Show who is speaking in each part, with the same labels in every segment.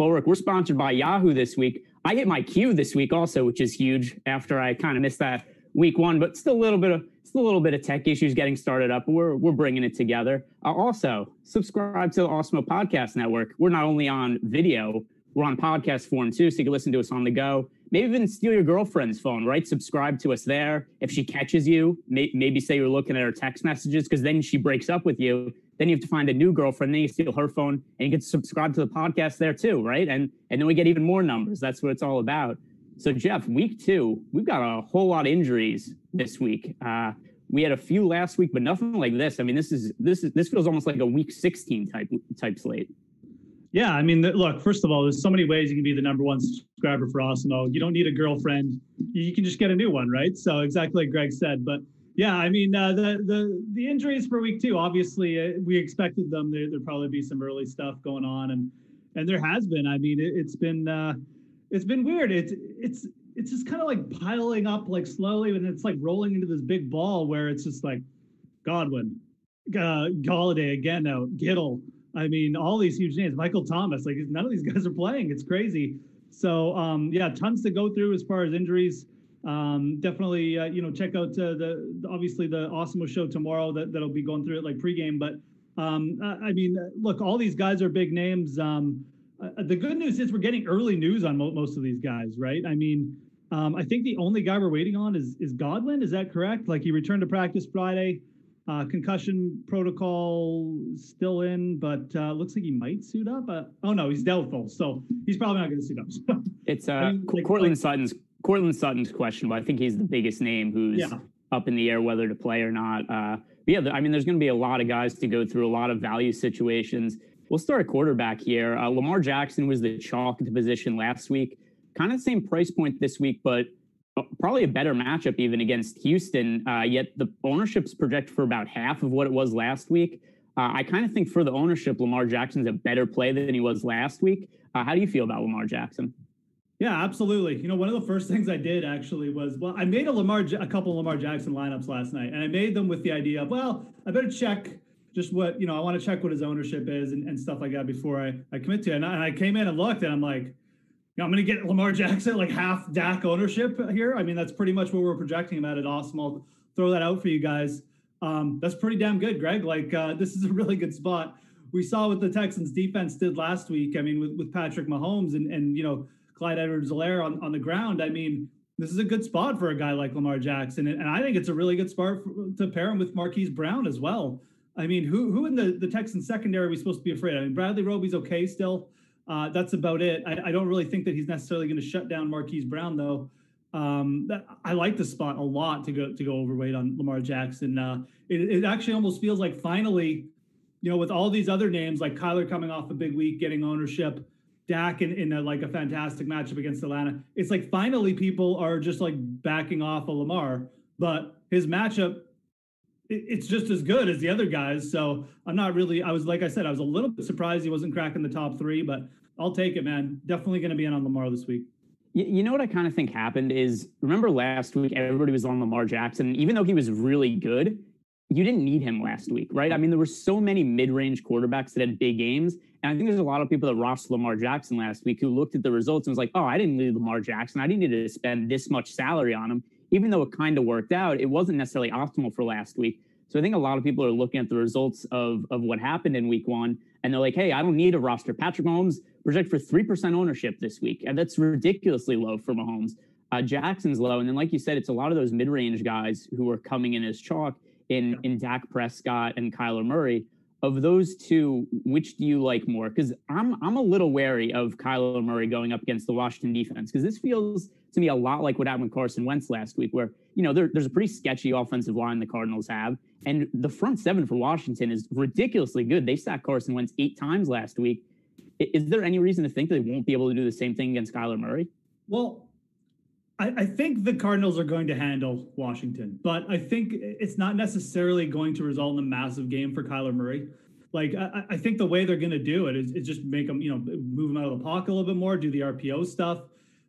Speaker 1: Ulrich, we're sponsored by Yahoo this week. I hit my queue this week also, which is huge after I kind of missed that week one, but still a little bit of still a little bit of tech issues getting started up. We're we're bringing it together. Uh, also, subscribe to the Awesemo Podcast Network. We're not only on video, we're on podcast form too, so you can listen to us on the go. Maybe even steal your girlfriend's phone, right? Subscribe to us there. If she catches you, may, maybe say you're looking at her text messages, because then she breaks up with you. Then you have to find a new girlfriend. Then you steal her phone, and you can subscribe to the podcast there too, right? And and then we get even more numbers. That's what it's all about. So, Jeff, week two, we've got a whole lot of injuries this week. Uh, we had a few last week, but nothing like this. I mean, this is this is this feels almost like a week 16 type type slate.
Speaker 2: Yeah, I mean, look. First of all, there's so many ways you can be the number one subscriber for Awesemo. You don't need a girlfriend; you can just get a new one, right? So exactly like Greg said. But yeah, I mean, uh, the the the injuries for week two. Obviously, uh, we expected them. There there probably be some early stuff going on, and and there has been. I mean, it, has been. Uh, it's been weird. It's it's it's just kind of like piling up like slowly, and it's like rolling into this big ball where it's just like Godwin, uh, Golladay again now, Kittle. I mean, all these huge names, Michael Thomas. Like none of these guys are playing. It's crazy. So um, yeah, tons to go through as far as injuries. Um, definitely, uh, you know, check out uh, the obviously the Awesemo show tomorrow that that'll be going through it like pregame. But um, I, I mean, look, all these guys are big names. Um, uh, the good news is we're getting early news on mo- most of these guys, right? I mean, um, I think the only guy we're waiting on is is Godwin. Is that correct? Like he returned to practice Friday. Uh, concussion protocol still in, but uh, looks like he might suit up. Uh, oh no, he's doubtful, so he's probably not going to suit up.
Speaker 1: it's uh, I mean, like, Courtland like, Sutton's Courtland Sutton's question, but I think he's the biggest name who's yeah. up in the air whether to play or not. Uh, yeah, I mean, there's going to be a lot of guys to go through, a lot of value situations. We'll start at quarterback here. Uh, Lamar Jackson was the chalk at the position last week. Kind of the same price point this week, but uh, probably a better matchup even against Houston. Uh, yet the ownership's projected for about half of what it was last week. Uh, I kind of think for the ownership, Lamar Jackson's a better play than he was last week. Uh, how do you feel about Lamar Jackson?
Speaker 2: Yeah, absolutely. You know, one of the first things I did actually was well, I made a Lamar, a couple Lamar Jackson lineups last night, and I made them with the idea of well, I better check just what you know. I want to check what his ownership is and, and stuff like that before I, I commit to it. And I, and I came in and looked, and I'm like, you know, I'm going to get Lamar Jackson like half Dak ownership here. I mean, that's pretty much what we're projecting him at at Awesemo. I'll throw that out for you guys. Um, that's pretty damn good, Greg. Like uh, this is a really good spot. We saw what the Texans defense did last week. I mean, with, with Patrick Mahomes and and you know Clyde Edwards-Helaire on, on the ground. I mean, this is a good spot for a guy like Lamar Jackson. And, and I think it's a really good spot for, to pair him with Marquise Brown as well. I mean, who who in the, the Texans secondary are we supposed to be afraid of? I mean, Bradley Roby's okay still. Uh, that's about it. I, I, don't really think that he's necessarily going to shut down Marquise Brown, though. Um, that, I like the spot a lot to go to go overweight on Lamar Jackson. Uh, it, it actually almost feels like finally, you know, with all these other names like Kyler coming off a big week, getting ownership, Dak in, in a, like a fantastic matchup against Atlanta. It's like finally people are just like backing off of Lamar, but his matchup it's just as good as the other guys. So I'm not really. I was like I said, I was a little bit surprised he wasn't cracking the top three, but I'll take it, man. Definitely going to be in on Lamar this week.
Speaker 1: You know what I kind of think happened is remember last week everybody was on Lamar Jackson, even though he was really good. You didn't need him last week, right? I mean, there were so many mid-range quarterbacks that had big games, and I think there's a lot of people that rostered Lamar Jackson last week who looked at the results and was like, "Oh, I didn't need Lamar Jackson. I didn't need to spend this much salary on him." Even though it kind of worked out, it wasn't necessarily optimal for last week. So I think a lot of people are looking at the results of of what happened in week one, and they're like, hey, I don't need a roster. Patrick Mahomes projected for three percent ownership this week, and that's ridiculously low for Mahomes. Uh, Jackson's low, and then like you said, it's a lot of those mid range guys who are coming in as chalk in in Dak Prescott and Kyler Murray. Of those two, which do you like more? Because I'm I'm a little wary of Kyler Murray going up against the Washington defense because this feels to me a lot like what happened with Carson Wentz last week, where you know there, there's a pretty sketchy offensive line the Cardinals have, and the front seven for Washington is ridiculously good. They sacked Carson Wentz eight times last week. Is there any reason to think they won't be able to do the same thing against Kyler Murray?
Speaker 2: Well, I, I, think the Cardinals are going to handle Washington, but I think it's not necessarily going to result in a massive game for Kyler Murray. Like I, I think the way they're going to do it is, is, just make them, you know, move them out of the pocket a little bit more, do the RPO stuff.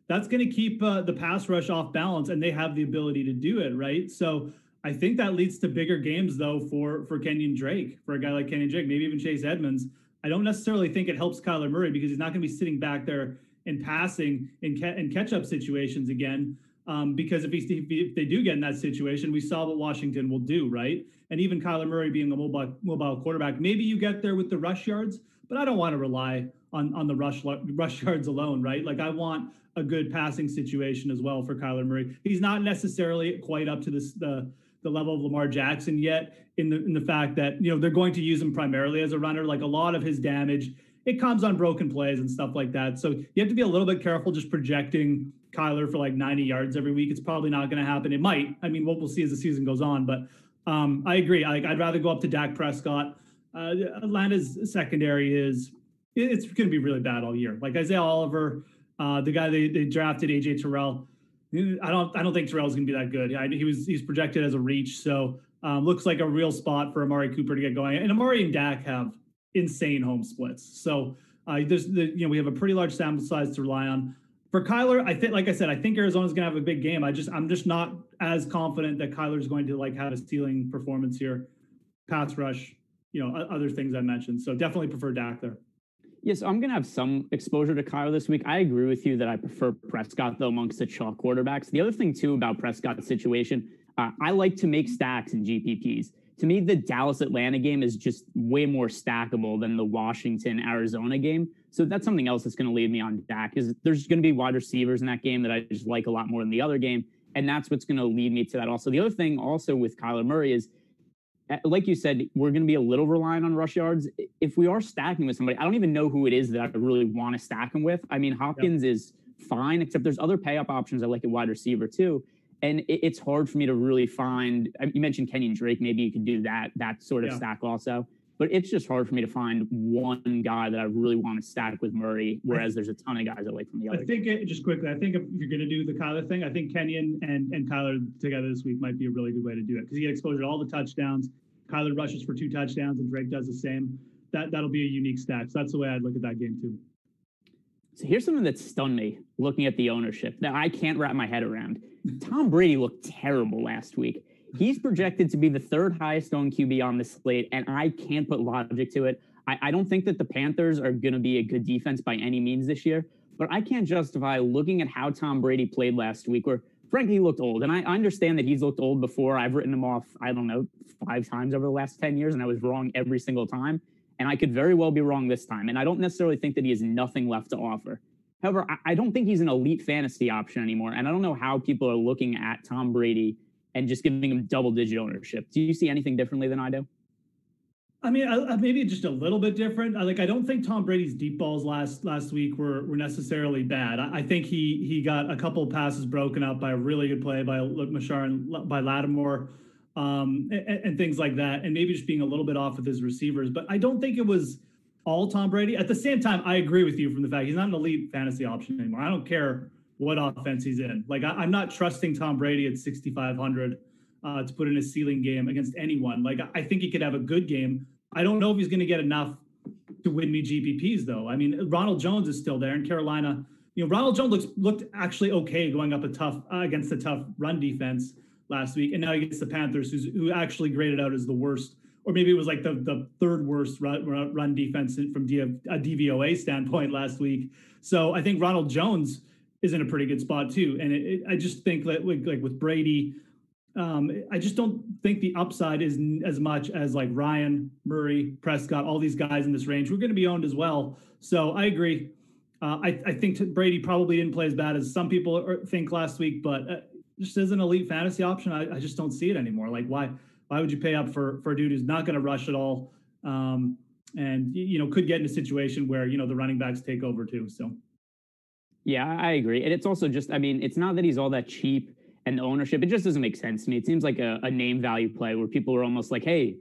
Speaker 2: That's going to keep uh, the pass rush off balance, and they have the ability to do it, right? So I think that leads to bigger games though for for Kenyon Drake, for a guy like Kenyon Drake, maybe even Chase Edmonds. I don't necessarily think it helps Kyler Murray because he's not going to be sitting back there in passing in, ca- in catch up situations again. Um, because if, he, if they do get in that situation, we saw what Washington will do, right? And even Kyler Murray being a mobile mobile quarterback, maybe you get there with the rush yards, but I don't want to rely on on the rush rush yards alone, right? Like I want a good passing situation as well for Kyler Murray. He's not necessarily quite up to this the the level of Lamar Jackson yet in the in the fact that you know they're going to use him primarily as a runner. Like a lot of his damage it comes on broken plays and stuff like that. So you have to be a little bit careful just projecting Kyler for like 90 yards every week. It's probably not going to happen. It might. I mean, what we'll see as the season goes on. But um, I agree. I, would rather go up to Dak Prescott. Uh, Atlanta's secondary is it's going to be really bad all year. Like Isaiah Oliver, uh, the guy they, they drafted, AJ Terrell. I don't I don't think Terrell's going to be that good. I, he was he's projected as a reach, so um, looks like a real spot for Amari Cooper to get going. And Amari and Dak have insane home splits. So uh, there's the, you know we have a pretty large sample size to rely on. For Kyler, I think, like I said, I think Arizona's going to have a big game. I just, I'm just not as confident that Kyler's going to like have a stealing performance here. Pass rush, you know, other things I mentioned. So definitely prefer Dak there.
Speaker 1: Yes, I'm going to have some exposure to Kyler this week. I agree with you that I prefer Prescott though amongst the chalk quarterbacks. The other thing too about Prescott's situation, uh, I like to make stacks in GPPs to me, the Dallas Atlanta game is just way more stackable than the Washington Arizona game. So that's something else that's going to lead me on Dak. Is there's going to be wide receivers in that game that I just like a lot more than the other game, and that's what's going to lead me to that. Also, the other thing also with Kyler Murray is, eh, like you said, we're going to be a little reliant on rush yards. If we are stacking with somebody, I don't even know who it is that I really want to stack him with. I mean, Hopkins yep. is fine, except there's other pay up options I like at wide receiver too and it, it's hard for me to really find. You mentioned Kenyon Drake. Maybe you could do that that sort of yeah. stack also. But it's just hard for me to find one guy that I really want to stack with Murray, whereas there's a ton of guys I like from the other.
Speaker 2: I think it, just quickly, I think if you're going to do the Kyler thing, I think Kenyon and and Kyler together this week might be a really good way to do it because you get exposure to all the touchdowns. Kyler rushes for two touchdowns, and Drake does the same. That that'll be a unique stack. So that's the way I'd look at that game too.
Speaker 1: So here's something that stunned me looking at the ownership that I can't wrap my head around. Tom Brady looked terrible last week. He's projected to be the third highest owned QB on the slate, and I can't put logic to it. I, I don't think that the Panthers are going to be a good defense by any means this year, but I can't justify looking at how Tom Brady played last week, where frankly he looked old. And I understand that he's looked old before. I've written him off, I don't know, five times over the last 10 years, and I was wrong every single time. And I could very well be wrong this time. And I don't necessarily think that he has nothing left to offer. However, I don't think he's an elite fantasy option anymore. And I don't know how people are looking at Tom Brady and just giving him double digit ownership. Do you see anything differently than I do?
Speaker 2: I mean, I, maybe just a little bit different. like, I don't think Tom Brady's deep balls last last week were were necessarily bad. I, I think he he got a couple passes broken up by a really good play by Luke Machar and by Lattimore um, and, and, things like that, and maybe just being a little bit off with his receivers. But I don't think it was all Tom Brady. At the same time, I agree with you from the fact he's not an elite fantasy option anymore. I don't care what offense he's in. Like I, am not trusting Tom Brady at 6,500 uh, to put in a ceiling game against anyone. Like I think he could have a good game. I don't know if he's going to get enough to win me GPPs though. I mean, Ronald Jones is still there in Carolina. You know, Ronald Jones looks looked actually okay going up a tough uh, against a tough run defense last week, and now he gets the Panthers, who's who actually graded out as the worst, or maybe it was like the the third worst run, run defense from D, a DVOA standpoint last week. So I think Ronald Jones is in a pretty good spot too, and it, it, I just think that like, like with Brady, Um, I just don't think the upside is as much as like Ryan, Murray, Prescott, all these guys in this range. We're going to be owned as well. So I agree. Uh, I, I, think Brady probably didn't play as bad as some people think last week, but uh, just as an elite fantasy option, I, I, just don't see it anymore. Like why why would you pay up for for a dude who's not going to rush at all, um, and you know could get in a situation where you know the running backs take over too. So
Speaker 1: yeah, I agree, and it's also just I mean it's not that he's all that cheap and the ownership, it just doesn't make sense to me. It seems like a, a name value play where people are almost like, hey,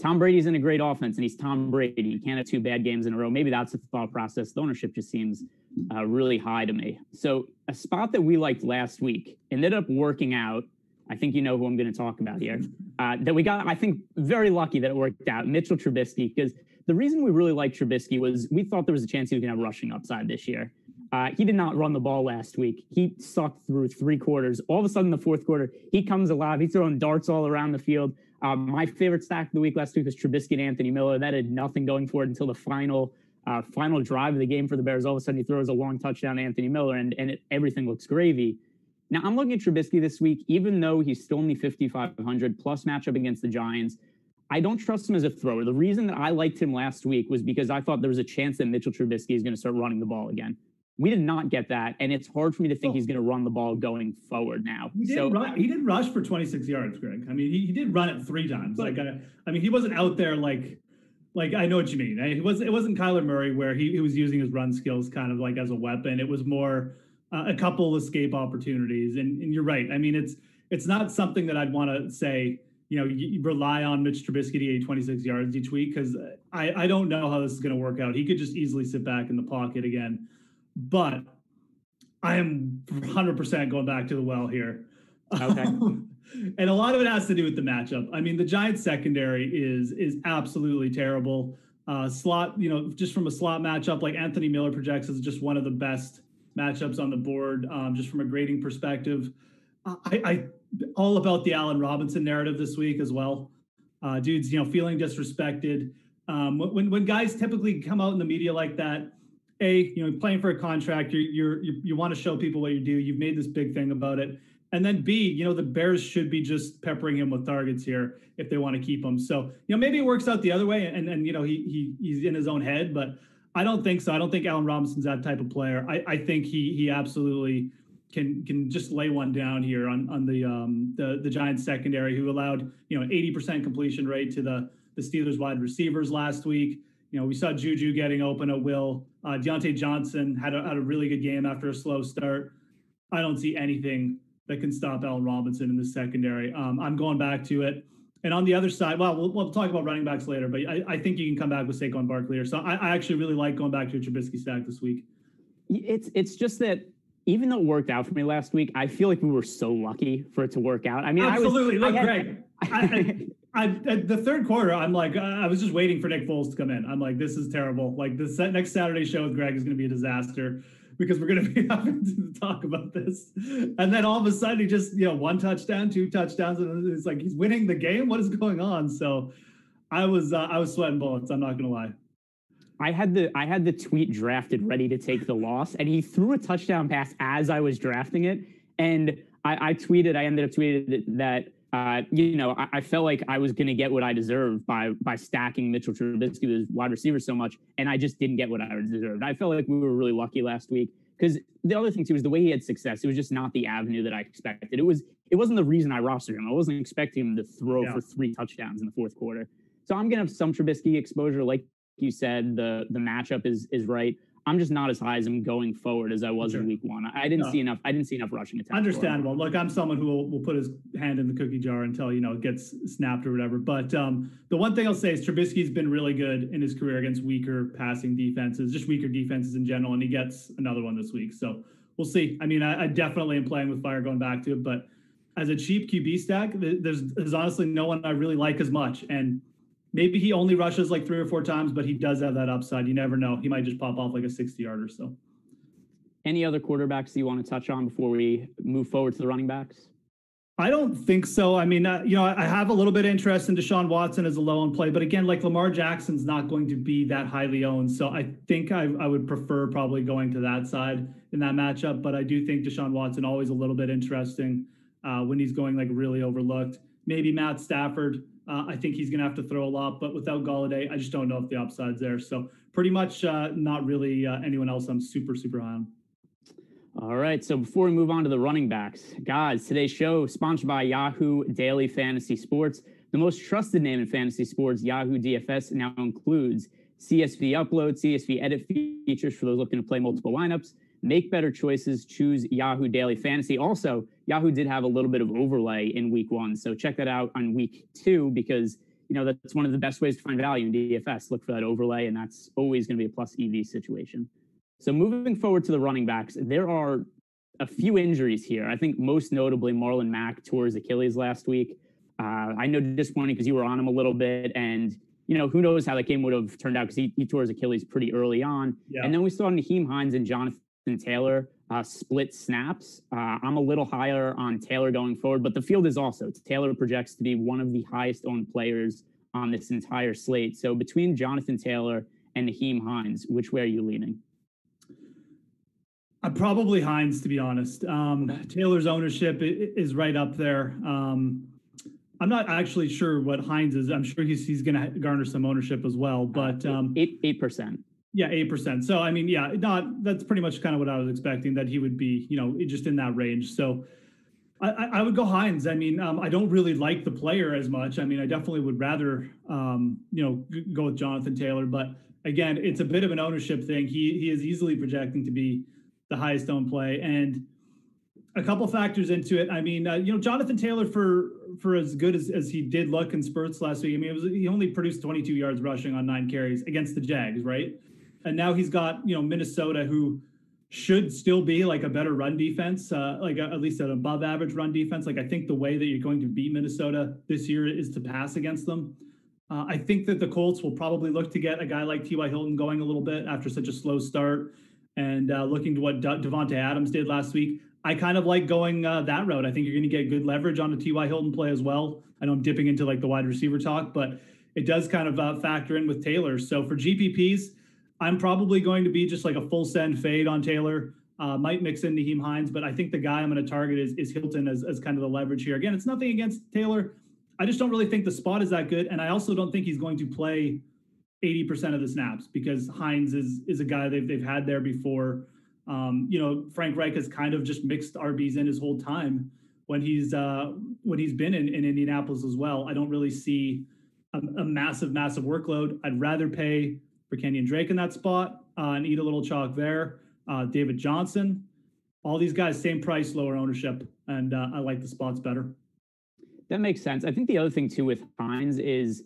Speaker 1: Tom Brady's in a great offense and he's Tom Brady. You can't have two bad games in a row. Maybe that's the thought process. The ownership just seems uh, really high to me. So a spot that we liked last week ended up working out. I think you know who I'm going to talk about here. Uh, that we got, I think, very lucky that it worked out. Mitchell Trubisky, because the reason we really liked Trubisky was we thought there was a chance he was going to have rushing upside this year. Uh, he did not run the ball last week. He sucked through three quarters. All of a sudden, the fourth quarter, he comes alive. He's throwing darts all around the field. Um, my favorite stack of the week last week was Trubisky and Anthony Miller. That had nothing going for it until the final uh, final drive of the game for the Bears. All of a sudden, he throws a long touchdown to Anthony Miller, and, and it, everything looks gravy. Now, I'm looking at Trubisky this week, even though he's still only 5,500 plus matchup against the Giants. I don't trust him as a thrower. The reason that I liked him last week was because I thought there was a chance that Mitchell Trubisky is going to start running the ball again. We did not get that, and it's hard for me to think oh. he's going to run the ball going forward now.
Speaker 2: He did, so, run, he did rush for 26 yards, Greg. I mean, he, he did run it three times. Like, I, I mean, he wasn't out there like, like I know what you mean. It was it wasn't Kyler Murray where he, he was using his run skills kind of like as a weapon. It was more uh, a couple escape opportunities, and, and you're right. I mean, it's it's not something that I'd want to say you know, you, you rely on Mitch Trubisky to get 26 yards each week because I, I don't know how this is going to work out. He could just easily sit back in the pocket again. But I am 100% going back to the well here. Okay. and a lot of it has to do with the matchup. I mean, the Giants secondary is is absolutely terrible. Uh, slot, you know, just from a slot matchup, like Anthony Miller projects as just one of the best matchups on the board, um, just from a grading perspective. I, I all about the Allen Robinson narrative this week as well. Uh, dudes, you know, feeling disrespected. Um, when when guys typically come out in the media like that, a you know playing for a contract you're, you're you, you want to show people what you do you've made this big thing about it and then b you know the bears should be just peppering him with targets here if they want to keep him so you know maybe it works out the other way and and you know he, he he's in his own head but i don't think so i don't think allen robinson's that type of player i i think he he absolutely can can just lay one down here on on the um the the giants secondary who allowed you know 80% completion rate to the the steelers wide receivers last week you know, we saw Juju getting open at will. Uh, Diontae Johnson had a, had a really good game after a slow start. I don't see anything that can stop Allen Robinson in the secondary. Um, I'm going back to it. And on the other side, well, we'll, we'll talk about running backs later, but I, I, think you can come back with Saquon Barkley. Or so I, I, actually really like going back to a Trubisky stack this week.
Speaker 1: It's it's just that even though it worked out for me last week, I feel like we were so lucky for it to work out. I mean,
Speaker 2: absolutely.
Speaker 1: I
Speaker 2: was, Look, Greg, I, I, the third quarter, I'm like, I was just waiting for Nick Foles to come in. I'm like, this is terrible. Like the next Saturday show with Greg is going to be a disaster because we're going to be having to talk about this. And then all of a sudden, he just, you know, one touchdown, two touchdowns, and it's like he's winning the game. What is going on? So, I was, uh, I was sweating bullets. I'm not going to lie.
Speaker 1: I had the I had the tweet drafted ready to take the loss, and he threw a touchdown pass as I was drafting it, and I, I tweeted. I ended up tweeted that uh, you know, I, I, felt like I was going to get what I deserved by by stacking Mitchell Trubisky with wide receiver so much, and I just didn't get what I deserved. I felt like we were really lucky last week because the other thing too was the way he had success. It was just not the avenue that I expected. It was it wasn't the reason I rostered him. I wasn't expecting him to throw yeah. for three touchdowns in the fourth quarter. So I'm going to have some Trubisky exposure, like you said. The the matchup is is right. I'm just not as high as him going forward as I was sure. in week one. I didn't no. see enough. I didn't see enough rushing attempts.
Speaker 2: Understandable. Look, I'm someone who will, will, put his hand in the cookie jar until you know it gets snapped or whatever. But um, the one thing I'll say is Trubisky's been really good in his career against weaker passing defenses, just weaker defenses in general, and he gets another one this week. So we'll see. I mean, I, I definitely am playing with fire going back to it, but as a cheap QB stack, there's there's honestly no one I really like as much, and maybe he only rushes like three or four times, but he does have that upside. You never know. He might just pop off like a 60 yard or so.
Speaker 1: Any other quarterbacks you want to touch on before we move forward to the running backs?
Speaker 2: I don't think so. I mean, uh, you know, I have a little bit of interest in Deshaun Watson as a low on play, but again, like Lamar Jackson's not going to be that highly owned. So I think I, I would prefer probably going to that side in that matchup. But I do think Deshaun Watson always a little bit interesting. uh, when he's going like really overlooked. Maybe Matt Stafford. Uh, I think he's going to have to throw a lot, but without Golladay, I just don't know if the upside's there. So pretty much uh, not really uh, anyone else I'm super, super high on.
Speaker 1: All right. So before we move on to the running backs, guys, today's show sponsored by Yahoo Daily Fantasy Sports. The most trusted name in fantasy sports, Yahoo DFS, now includes CSV upload, CSV edit features for those looking to play multiple lineups. Make better choices. Choose Yahoo Daily Fantasy. Also, Yahoo did have a little bit of overlay in week one. So check that out on week two because you know that's one of the best ways to find value in DFS. Look for that overlay, and that's always going to be a plus EV situation. So moving forward to the running backs, there are a few injuries here. I think most notably Marlon Mack tore his Achilles last week. Uh, I know disappointing because you were on him a little bit, and you know who knows how that game would have turned out because he, he tore his Achilles pretty early on. Yeah. And then we saw Nyheim Hines and Jonathan Taylor uh, split snaps. Uh, I'm a little higher on Taylor going forward, but the field is also Taylor projects to be one of the highest owned players on this entire slate. So between Jonathan Taylor and Nyheim Hines, which way are you leaning?
Speaker 2: Uh, probably Hines, to be honest. Um, Taylor's ownership is right up there. Um, I'm not actually sure what Hines is. I'm sure he's he's going to garner some ownership as well, but um,
Speaker 1: eight eight percent.
Speaker 2: Yeah, eight percent. So I mean, yeah, not that's pretty much kind of what I was expecting that he would be, you know, just in that range. So I, I would go Hines. I mean, um, I don't really like the player as much. I mean, I definitely would rather, um, you know, go with Jonathan Taylor. But again, it's a bit of an ownership thing. He he is easily projecting to be the highest owned play. And a couple factors into it. I mean, uh, you know, Jonathan Taylor for for as good as, as he did look in spurts last week. I mean, was he only produced 22 yards rushing on nine carries against the Jags, right? And now he's got you know Minnesota who should still be like a better run defense, uh, like a, at least an above average run defense. Like I think the way that you're going to beat Minnesota this year is to pass against them. Uh, I think that the Colts will probably look to get a guy like T.Y. Hilton going a little bit after such a slow start and uh, looking to what De- Davante Adams did last week, I kind of like going uh, that route. I think you're going to get good leverage on a T.Y. Hilton play as well. I know I'm dipping into like the wide receiver talk, but it does kind of uh, factor in with Taylor. So for GPPs, I'm probably going to be just like a full send fade on Taylor. Uh, might mix in Nyheim Hines, but I think the guy I'm going to target is, is Hilton as, as kind of the leverage here. Again, it's nothing against Taylor. I just don't really think the spot is that good. And I also don't think he's going to play 80% of the snaps because Hines is is a guy they've they've had there before. Um, you know, Frank Reich has kind of just mixed RBs in his whole time when he's uh, when he's been in, in Indianapolis as well. I don't really see a, a massive, massive workload. I'd rather pay for Kenyon Drake in that spot uh, and eat a little chalk there. Uh, David Johnson, all these guys, same price, lower ownership, and uh, I like the spots better.
Speaker 1: That makes sense. I think the other thing too with Hines is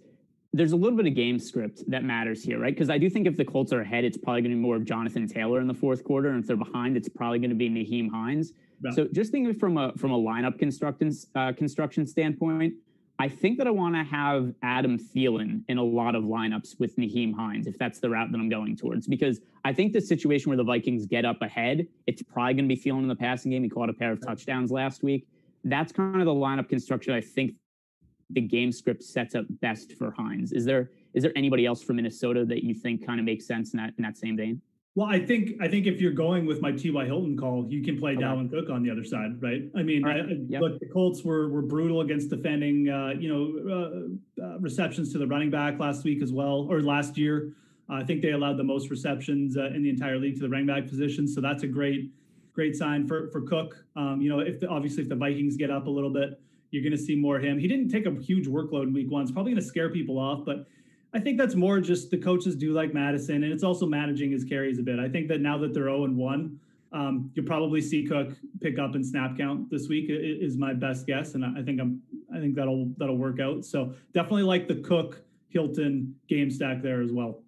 Speaker 1: there's a little bit of game script that matters here, right? Because I do think if the Colts are ahead, it's probably going to be more of Jonathan Taylor in the fourth quarter, and if they're behind, it's probably going to be Nyheim Hines. Yeah. So just thinking from a from a lineup construction uh, construction standpoint, I think that I want to have Adam Thielen in a lot of lineups with Nyheim Hines, if that's the route that I'm going towards. Because I think the situation where the Vikings get up ahead, it's probably going to be Thielen in the passing game. He caught a pair of touchdowns last week. That's kind of the lineup construction I think the game script sets up best for Hines. Is there is there anybody else from Minnesota that you think kind of makes sense in that in that same vein?
Speaker 2: Well, I think I think if you're going with my T.Y. Hilton call, you can play okay. Dalvin Cook on the other side, right? I mean, right. I, yep. look, the Colts were were brutal against defending, uh, you know, uh, uh, receptions to the running back last week as well, or last year. I think they allowed the most receptions uh, in the entire league to the running back position, so that's a great great sign for for Cook. Um, you know, if the, obviously if the Vikings get up a little bit, you're going to see more of him. He didn't take a huge workload in week one. It's probably going to scare people off, but I think that's more just the coaches do like Mattison, and it's also managing his carries a bit. I think that now that they're 0 and 1, um, you'll probably see Cook pick up in snap count this week is my best guess, and I think I'm I think that'll that'll work out. So definitely like the Cook Hilton game stack there as well.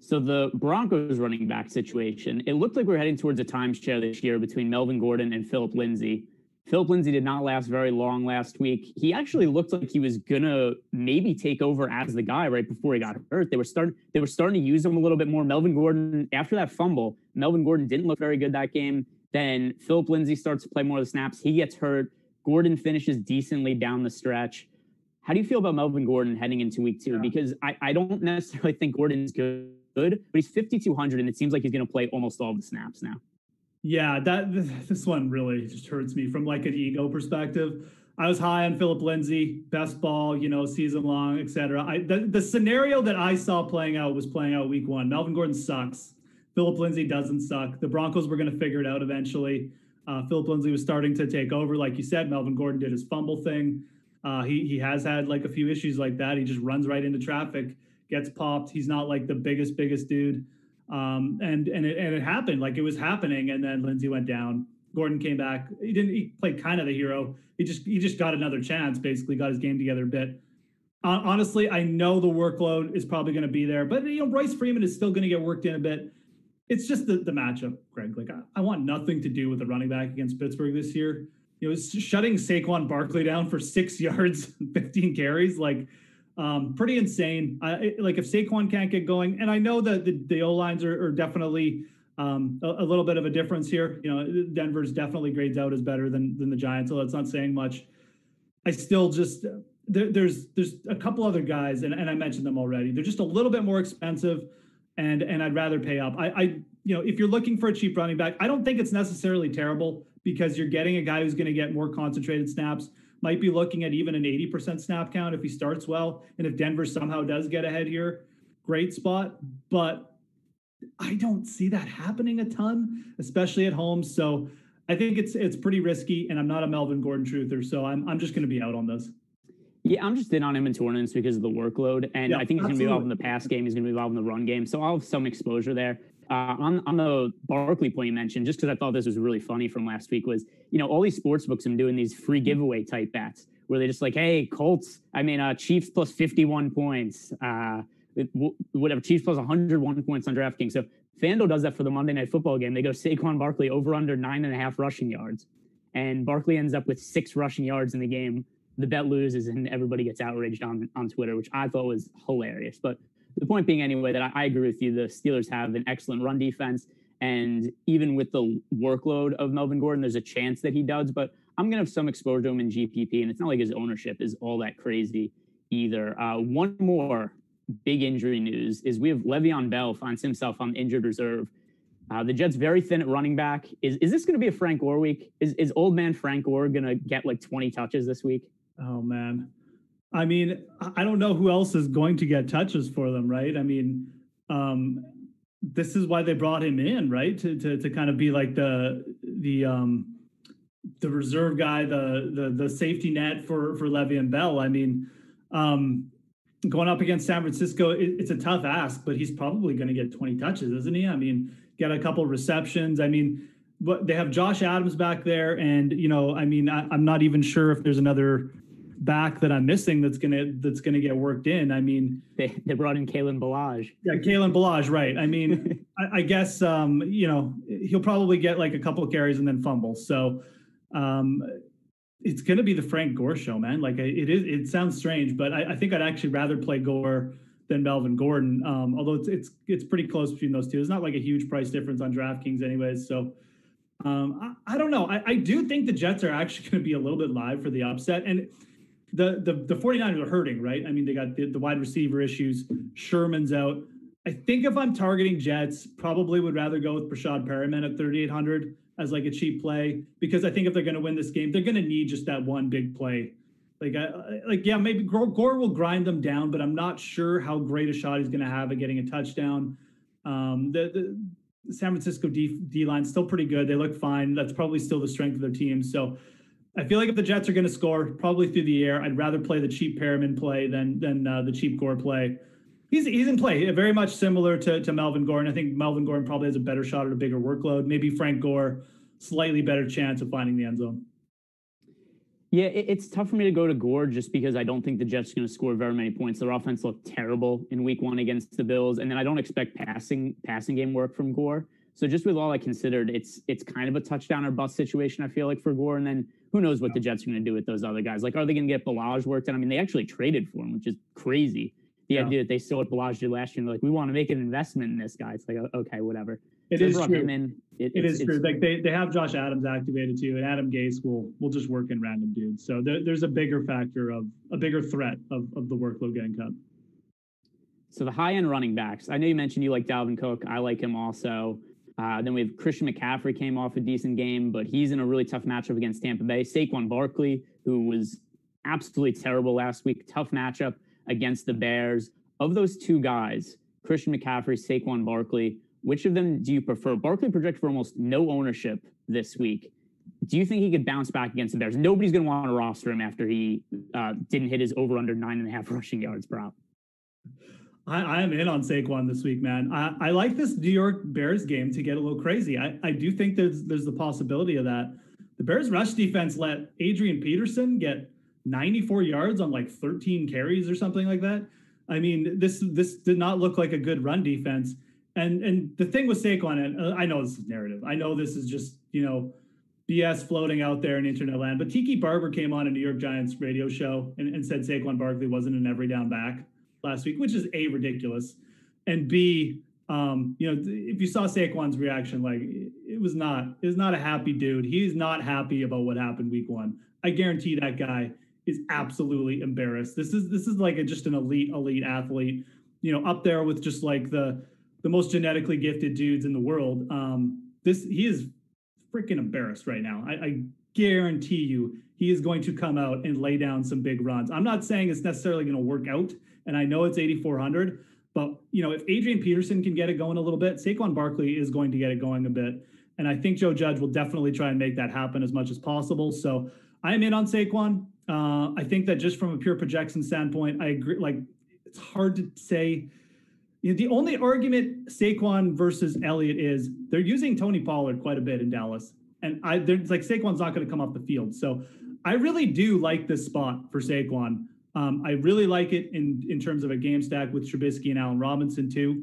Speaker 1: So the Broncos running back situation, it looked like we are heading towards a timeshare this year between Melvin Gordon and Phillip Lindsay. Phillip Lindsay did not last very long last week. He actually looked like he was gonna maybe take over as the guy right before he got hurt. They were starting they were starting to use him a little bit more. Melvin Gordon, after that fumble, Melvin Gordon didn't look very good that game. Then Phillip Lindsay starts to play more of the snaps. He gets hurt. Gordon finishes decently down the stretch. How do you feel about Melvin Gordon heading into week two? Yeah. Because I, I don't necessarily think Gordon's good, but he's 5,200 and it seems like he's going to play almost all the snaps now.
Speaker 2: Yeah, that this one really just hurts me from like an ego perspective. I was high on Phillip Lindsay, best ball, you know, season long, etc. I the, the scenario that I saw playing out was playing out week one. Melvin Gordon sucks. Phillip Lindsay doesn't suck. The Broncos were going to figure it out eventually. Uh, Phillip Lindsay was starting to take over, like you said. Melvin Gordon did his fumble thing. Uh, he he has had like a few issues like that. He just runs right into traffic, gets popped. He's not like the biggest biggest dude. Um, and and it, and it happened like it was happening, and then Lindsay went down. Gordon came back. He didn't. He played kind of the hero. He just he just got another chance. Basically, got his game together a bit. Honestly, I know the workload is probably going to be there, but you know Royce Freeman is still going to get worked in a bit. It's just the, the matchup, Greg. Like I, I want nothing to do with the running back against Pittsburgh this year. You know, shutting Saquon Barkley down for six yards, 15 carries, like um, pretty insane. Like if Saquon can't get going, and I know that the, the O lines are, are definitely um, a, a, little bit of a difference here. You know, Denver's definitely grades out as better than than the Giants, so that's not saying much. I still just there, there's there's a couple other guys, and, and I mentioned them already. They're just a little bit more expensive, and and I'd rather pay up. I, I you know if you're looking for a cheap running back, I don't think it's necessarily terrible because you're getting a guy who's going to get more concentrated snaps might be looking at even an 80% snap count if he starts well. And if Denver somehow does get ahead here, great spot. But I don't see that happening a ton, especially at home. So I think it's it's pretty risky, and I'm not a Melvin Gordon truther, so I'm I'm just going to be out on this.
Speaker 1: Yeah, I'm just in on him in tournaments because of the workload, and yeah, I think he's going to be involved in the pass game. He's going to be involved in the run game, so I'll have some exposure there. Uh, on on the Barkley point you mentioned, just because I thought this was really funny from last week, was you know all these sports books are doing these free giveaway type bets where they're just like, hey, Colts, I mean, uh, Chiefs plus 51 points, uh, whatever, Chiefs plus 101 points on DraftKings. So FanDuel does that for the Monday Night Football game. They go Saquon Barkley over under nine and a half rushing yards, and Barkley ends up with six rushing yards in the game. The bet loses, and everybody gets outraged on on Twitter, which I thought was hilarious. But the point being, anyway, that I, I agree with you. The Steelers have an excellent run defense. And even with the workload of Melvin Gordon, there's a chance that he does. But I'm going to have some exposure to him in GPP. And it's not like his ownership is all that crazy either. Uh, one more big injury news is we have Le'Veon Bell finds himself on injured reserve. Uh, the Jets very thin at running back. Is is this going to be a Frank Gore week? Is is old man Frank Gore going to get like 20 touches this week?
Speaker 2: Oh man, I mean, I don't know who else is going to get touches for them, right? I mean, um, this is why they brought him in, right? To to to kind of be like the the um the reserve guy, the the the safety net for for Le'Veon Bell. I mean, um, going up against San Francisco, it, it's a tough ask, but he's probably going to get 20 touches, isn't he? I mean, get a couple receptions. I mean, but they have Josh Adams back there, and you know, I mean, I, I'm not even sure if there's another back that I'm missing that's gonna that's gonna get worked in. I mean,
Speaker 1: they they brought in Kalen Ballage.
Speaker 2: Yeah, Kalen Ballage, right? I mean, I, I, guess um, you know he'll probably get like a couple of carries and then fumble. So um, it's gonna be the Frank Gore show, man. Like it is. It sounds strange, but I, I think I'd actually rather play Gore than Melvin Gordon. Um, although it's it's it's pretty close between those two. It's not like a huge price difference on DraftKings, anyways. So. Um, I, I, don't know. I, I, do think the Jets are actually going to be a little bit live for the upset. And the the the 49ers are hurting, right? I mean, they got the, the wide receiver issues. Sherman's out. I think if I'm targeting Jets, probably would rather go with Breshad Perriman at 3,800 as like a cheap play because I think if they're going to win this game, they're going to need just that one big play. Like, I, like yeah, maybe Gore will grind them down, but I'm not sure how great a shot he's going to have at getting a touchdown. Um, the, the San Francisco D, D line still pretty good. They look fine. That's probably still the strength of their team. So I feel like if the Jets are going to score, probably through the air, I'd rather play the cheap Perriman play than than uh, the cheap Gore play. He's he's in play, very much similar to to Melvin Gordon. I think Melvin Gordon probably has a better shot at a bigger workload. Maybe Frank Gore, slightly better chance of finding the end zone.
Speaker 1: Yeah, it's tough for me to go to Gore just because I don't think the Jets are going to score very many points. Their offense looked terrible in Week One against the Bills, and then I don't expect passing passing game work from Gore. So just with all I considered, it's it's kind of a touchdown or bust situation. I feel like for Gore, and then who knows what the Jets are going to do with those other guys? Like, are they going to get Ballage worked? And I mean, they actually traded for him, which is crazy. The yeah. idea that they still what Ballage did last year, and they're like, we want to make an investment in this guy. It's like, okay, whatever.
Speaker 2: It so is true. In, it, it it's, true. Like they, they have Josh Adams activated too, and Adam Gase will will just work in random dudes. So there, there's a bigger factor of a bigger threat of, of the workload getting cut.
Speaker 1: So the high end running backs, I know you mentioned you like Dalvin Cook. I like him also. Uh, then we have Christian McCaffrey came off a decent game, but he's in a really tough matchup against Tampa Bay. Saquon Barkley, who was absolutely terrible last week, tough matchup against the Bears. Of those two guys, Christian McCaffrey, Saquon Barkley, which of them do you prefer? Barkley projected for almost no ownership this week. Do you think he could bounce back against the Bears? Nobody's going to want to roster him after he uh, didn't hit his over under nine and a half rushing yards prop.
Speaker 2: I, am in on Saquon this week, man. I, I, like this New York Bears game to get a little crazy. I, I do think there's there's the possibility of that. The Bears rush defense let Adrian Peterson get 94 yards on like 13 carries or something like that. I mean, this this did not look like a good run defense. And and the thing with Saquon, and uh, I know this is narrative. I know this is just you know BS floating out there in internet land. But Tiki Barber came on a New York Giants radio show and, and said Saquon Barkley wasn't an every down back last week, which is a ridiculous, and b um, you know if you saw Saquon's reaction, like it was not it was not a happy dude. He's not happy about what happened week one. I guarantee that guy is absolutely embarrassed. This is this is like a, just an elite elite athlete, you know, up there with just like the the most genetically gifted dudes in the world. Um, this he is freaking embarrassed right now. I, I guarantee you he is going to come out and lay down some big runs. I'm not saying it's necessarily going to work out, and I know it's 8,400, but you know if Adrian Peterson can get it going a little bit, Saquon Barkley is going to get it going a bit, and I think Joe Judge will definitely try and make that happen as much as possible. So I am in on Saquon. Uh, I think that just from a pure projection standpoint, I agree. Like it's hard to say. You know, the only argument Saquon versus Elliott is they're using Tony Pollard quite a bit in Dallas, and I there's like Saquon's not going to come off the field, so I really do like this spot for Saquon. Um, I really like it in in terms of a game stack with Trubisky and Allen Robinson too.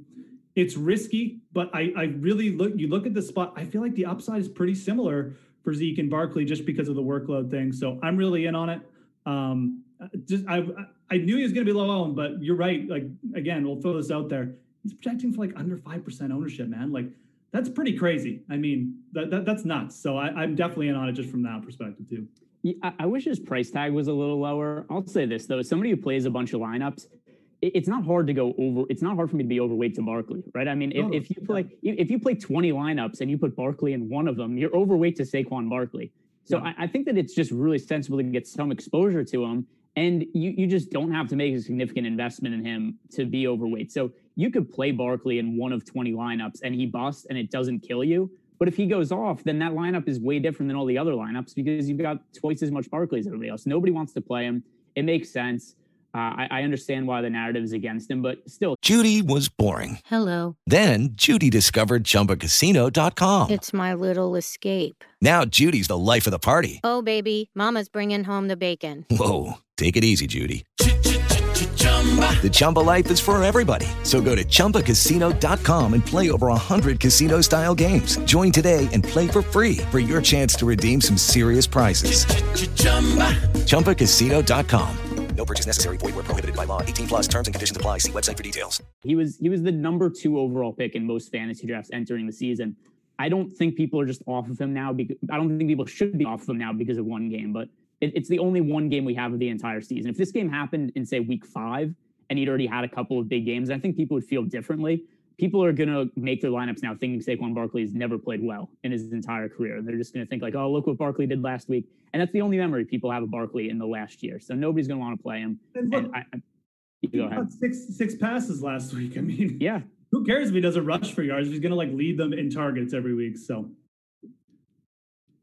Speaker 2: It's risky, but I I really look. You look at the spot. I feel like the upside is pretty similar for Zeke and Barkley just because of the workload thing. So I'm really in on it. Um, just I I knew he was going to be low owned, but you're right. Like again, we'll throw this out there. He's projecting for like under five percent ownership, man. Like that's pretty crazy. I mean, that, that that's nuts. So I, I'm definitely in on it just from that perspective too.
Speaker 1: Yeah, I wish his price tag was a little lower. I'll say this though: somebody who plays a bunch of lineups, it's not hard to go over. It's not hard for me to be overweight to Barkley, right? I mean, if, oh, if you play if you play 20 lineups and you put Barkley in one of them, you're overweight to Saquon Barkley. So yeah. I, I, think that it's just really sensible to get some exposure to him. And you, you just don't have to make a significant investment in him to be overweight. So you could play Barkley in one of 20 lineups and he busts and it doesn't kill you. But if he goes off, then that lineup is way different than all the other lineups because you've got twice as much Barkley as everybody else. Nobody wants to play him. It makes sense. Uh, I, I, understand why the narrative is against him, but still.
Speaker 3: Judy was boring.
Speaker 4: Hello.
Speaker 3: Then Judy discovered ChumbaCasino.com.
Speaker 4: It's my little escape.
Speaker 3: Now Judy's the life of the party.
Speaker 4: Oh baby, Mama's bringing home the bacon.
Speaker 3: Whoa, take it easy, Judy. The Chumba life is for everybody. So go to ChumbaCasino.com and play over 100 casino style games. Join today and play for free for your chance to redeem some serious prizes. ChumbaCasino.com.
Speaker 5: No purchase necessary. Void where prohibited by law. 18 plus terms and conditions apply. See website for details.
Speaker 1: He was he was the number two overall pick in most fantasy drafts entering the season. I don't think people are just off of him now. Because, I don't think people should be off of him now because of one game, but it, it's the only one game we have of the entire season. If this game happened in say week five and he'd already had a couple of big games, I think people would feel differently. People are going to make their lineups now thinking Saquon Barkley has never played well in his entire career. They're just going to think like, oh, look what Barkley did last week. And that's the only memory people have of Barkley in the last year. So nobody's going to want to play him. And look, and I,
Speaker 2: I, go ahead. Six, six passes last week. I mean,
Speaker 1: yeah.
Speaker 2: Who cares if he doesn't rush for yards? He's going to like lead them in targets every week. So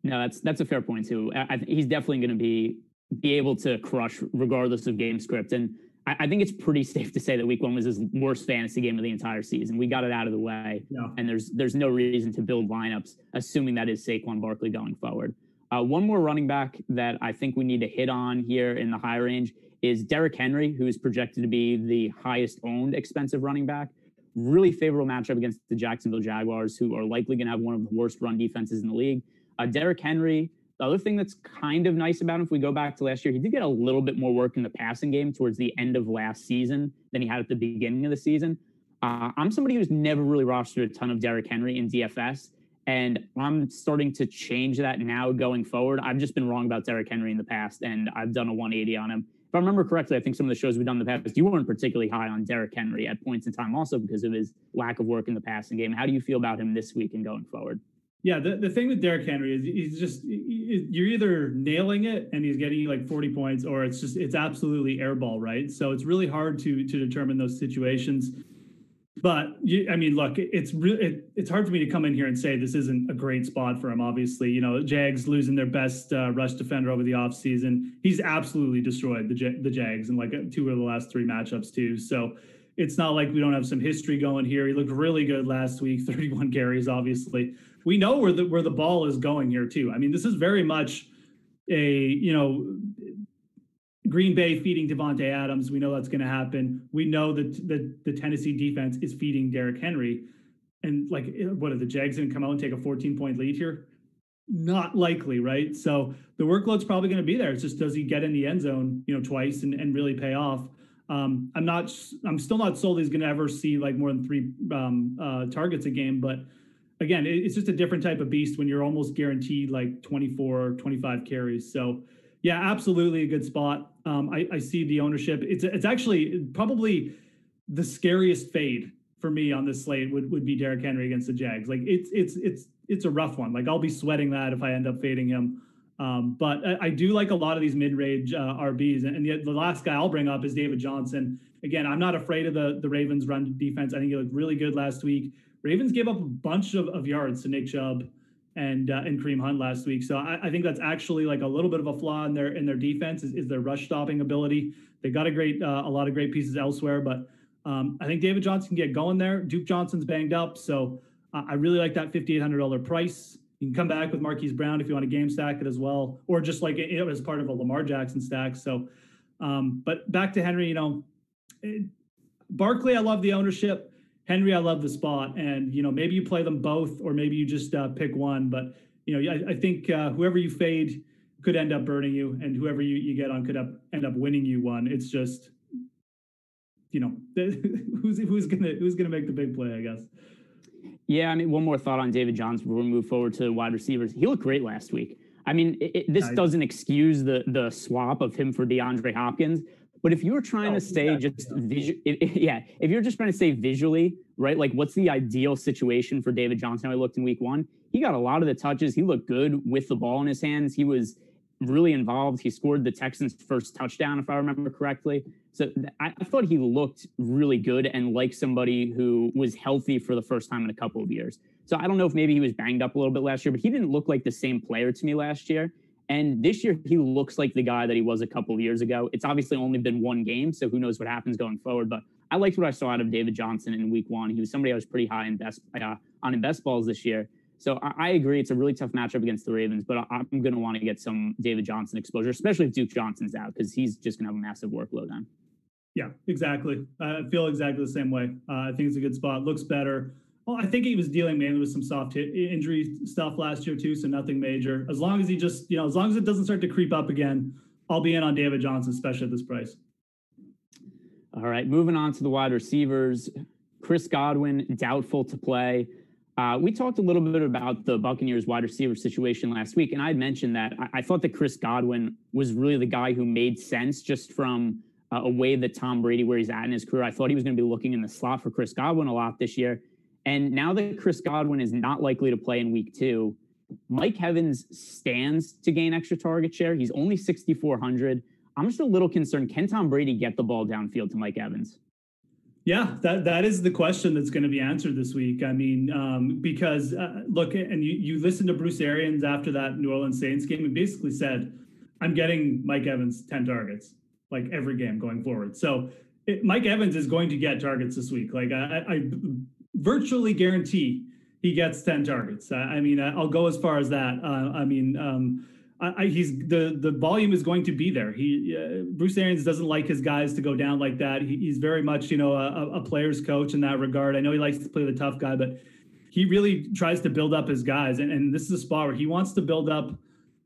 Speaker 1: no, that's that's a fair point too. I, he's definitely going to be be able to crush regardless of game script. And I, I, think it's pretty safe to say that week one was his worst fantasy game of the entire season. We got it out of the way, yeah. and there's there's no reason to build lineups assuming that is Saquon Barkley going forward. Uh, one more running back that I think we need to hit on here in the high range is Derrick Henry, who is projected to be the highest owned expensive running back. Really favorable matchup against the Jacksonville Jaguars, who are likely going to have one of the worst run defenses in the league. Uh, Derrick Henry the other thing that's kind of nice about him, if we go back to last year, he did get a little bit more work in the passing game towards the end of last season than he had at the beginning of the season. Uh, I'm somebody who's never really rostered a ton of Derrick Henry in DFS, and I'm starting to change that now going forward. I've just been wrong about Derrick Henry in the past, and I've done a 180 on him. if I remember correctly, I think some of the shows we've done in the past, you weren't particularly high on Derrick Henry at points in time, also because of his lack of work in the passing game. How do you feel about him this week and going forward?
Speaker 2: Yeah, the, the thing with Derrick Henry is he's just you're either nailing it and he's getting like 40 points, or it's just it's absolutely airball, right? So it's really hard to to determine those situations. But you, I mean, look, it's really it, it's hard for me to come in here and say this isn't a great spot for him. Obviously, you know, Jags losing their best uh, rush defender over the offseason. He's absolutely destroyed the the Jags in like two of the last three matchups too. So it's not like we don't have some history going here. He looked really good last week, 31 carries, obviously we know where the where the ball is going here too. I mean, this is very much a you know Green Bay feeding Davante Adams. We know that's going to happen. We know that the the Tennessee defense is feeding Derrick Henry, and like eh, what are the Jags going to come out and take a 14 point lead here? Not likely, right? So the workload's probably going to be there. It's just does he get in the end zone, you know, twice and, and really pay off? Um, I'm not. I'm still not sold he's going to ever see like more than three um, uh, targets a game, but again, it's just a different type of beast when you're almost guaranteed like 24, 25 carries. So, yeah, absolutely a good spot. Um, I, I, see the ownership. It's it's actually probably the scariest fade for me on this slate would, would be Derrick Henry against the Jags. Like it's it's it's it's a rough one. Like I'll be sweating that if I end up fading him. Um, but I, I, do like a lot of these mid-range uh, RBs. And, and the, the, last guy I'll bring up is David Johnson. Again, I'm not afraid of the the Ravens run defense. I think he looked really good last week. Ravens gave up a bunch of, of yards to Nick Chubb and uh, and Kareem Hunt last week. So I, I, think that's actually like a little bit of a flaw in their in their defense is, is their rush stopping ability. They got a great uh, a lot of great pieces elsewhere, but um, I think David Johnson can get going there. Duke Johnson's banged up, so I really like that fifty eight hundred dollar price. You can come back with Marquise Brown if you want to game stack it as well, or just like it, it as part of a Lamar Jackson stack. So, um, but back to Henry, you know, it, Barkley, I love the ownership. Henry, I love the spot, and you know maybe you play them both, or maybe you just uh, pick one. But you know, I, I think uh, whoever you fade could end up burning you, and whoever you, you get on could up, end up winning you one. It's just, you know, who's who's gonna who's gonna make the big play, I guess.
Speaker 1: Yeah, I mean, one more thought on David Johnson before we move forward to wide receivers. He looked great last week. I mean, it, it, this doesn't excuse the the swap of him for DeAndre Hopkins, but if you're trying oh, to stay yeah, just yeah. visual, yeah, if you're just trying to say visually, right? Like, what's the ideal situation for David Johnson? I looked in week one. He got a lot of the touches. He looked good with the ball in his hands. He was really involved. He scored the Texans' first touchdown, if I remember correctly. So I, I thought he looked really good and like somebody who was healthy for the first time in a couple of years. So I don't know if maybe he was banged up a little bit last year, but he didn't look like the same player to me last year. And this year, he looks like the guy that he was a couple of years ago. It's obviously only been one game, so who knows what happens going forward. But I liked what I saw out of David Johnson in week one. He was somebody I was pretty high in best uh, on in best balls this year. So I, I, agree, it's a really tough matchup against the Ravens, but I, I'm going to want to get some David Johnson exposure, especially if Duke Johnson's out, because he's just going to have a massive workload on.
Speaker 2: Yeah, exactly. I feel exactly the same way. Uh, I think it's a good spot. Looks better. Well, I think he was dealing mainly with some soft injury stuff last year too, so nothing major. As long as he just, you know, as long as it doesn't start to creep up again, I'll be in on David Johnson, especially at this price.
Speaker 1: All right, moving on to the wide receivers. Chris Godwin doubtful to play. Uh, we talked a little bit about the Buccaneers wide receiver situation last week, and I mentioned that I, I thought that Chris Godwin was really the guy who made sense just from uh, a way that Tom Brady, where he's at in his career. I thought he was going to be looking in the slot for Chris Godwin a lot this year. And now that Chris Godwin is not likely to play in week two, Mike Evans stands to gain extra target share. He's only 6,400. I'm just a little concerned. Can Tom Brady get the ball downfield to Mike Evans?
Speaker 2: Yeah, that that is the question that's going to be answered this week. I mean, um, because uh, look, and you you listened to Bruce Arians after that New Orleans Saints game and basically said, "I'm getting Mike Evans 10 targets like every game going forward." So it, Mike Evans is going to get targets this week. Like I, I virtually guarantee he gets 10 targets. I, I mean, I'll go as far as that. Uh, I mean, um, I, I, he's the the volume is going to be there. He uh, Bruce Arians doesn't like his guys to go down like that. He, he's very much you know a, a, player's coach in that regard. I know he likes to play the tough guy, but he really tries to build up his guys. And, and this is a spot where he wants to build up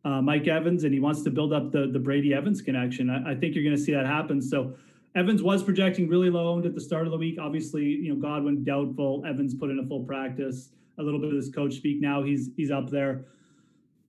Speaker 2: uh, Mike Evans and he wants to build up the the Brady Evans connection. I, I think you're going to see that happen. So Evans was projecting really low owned at the start of the week. Obviously, you know, Godwin doubtful. Evans put in a full practice. A little bit of this coach speak now. He's he's up there.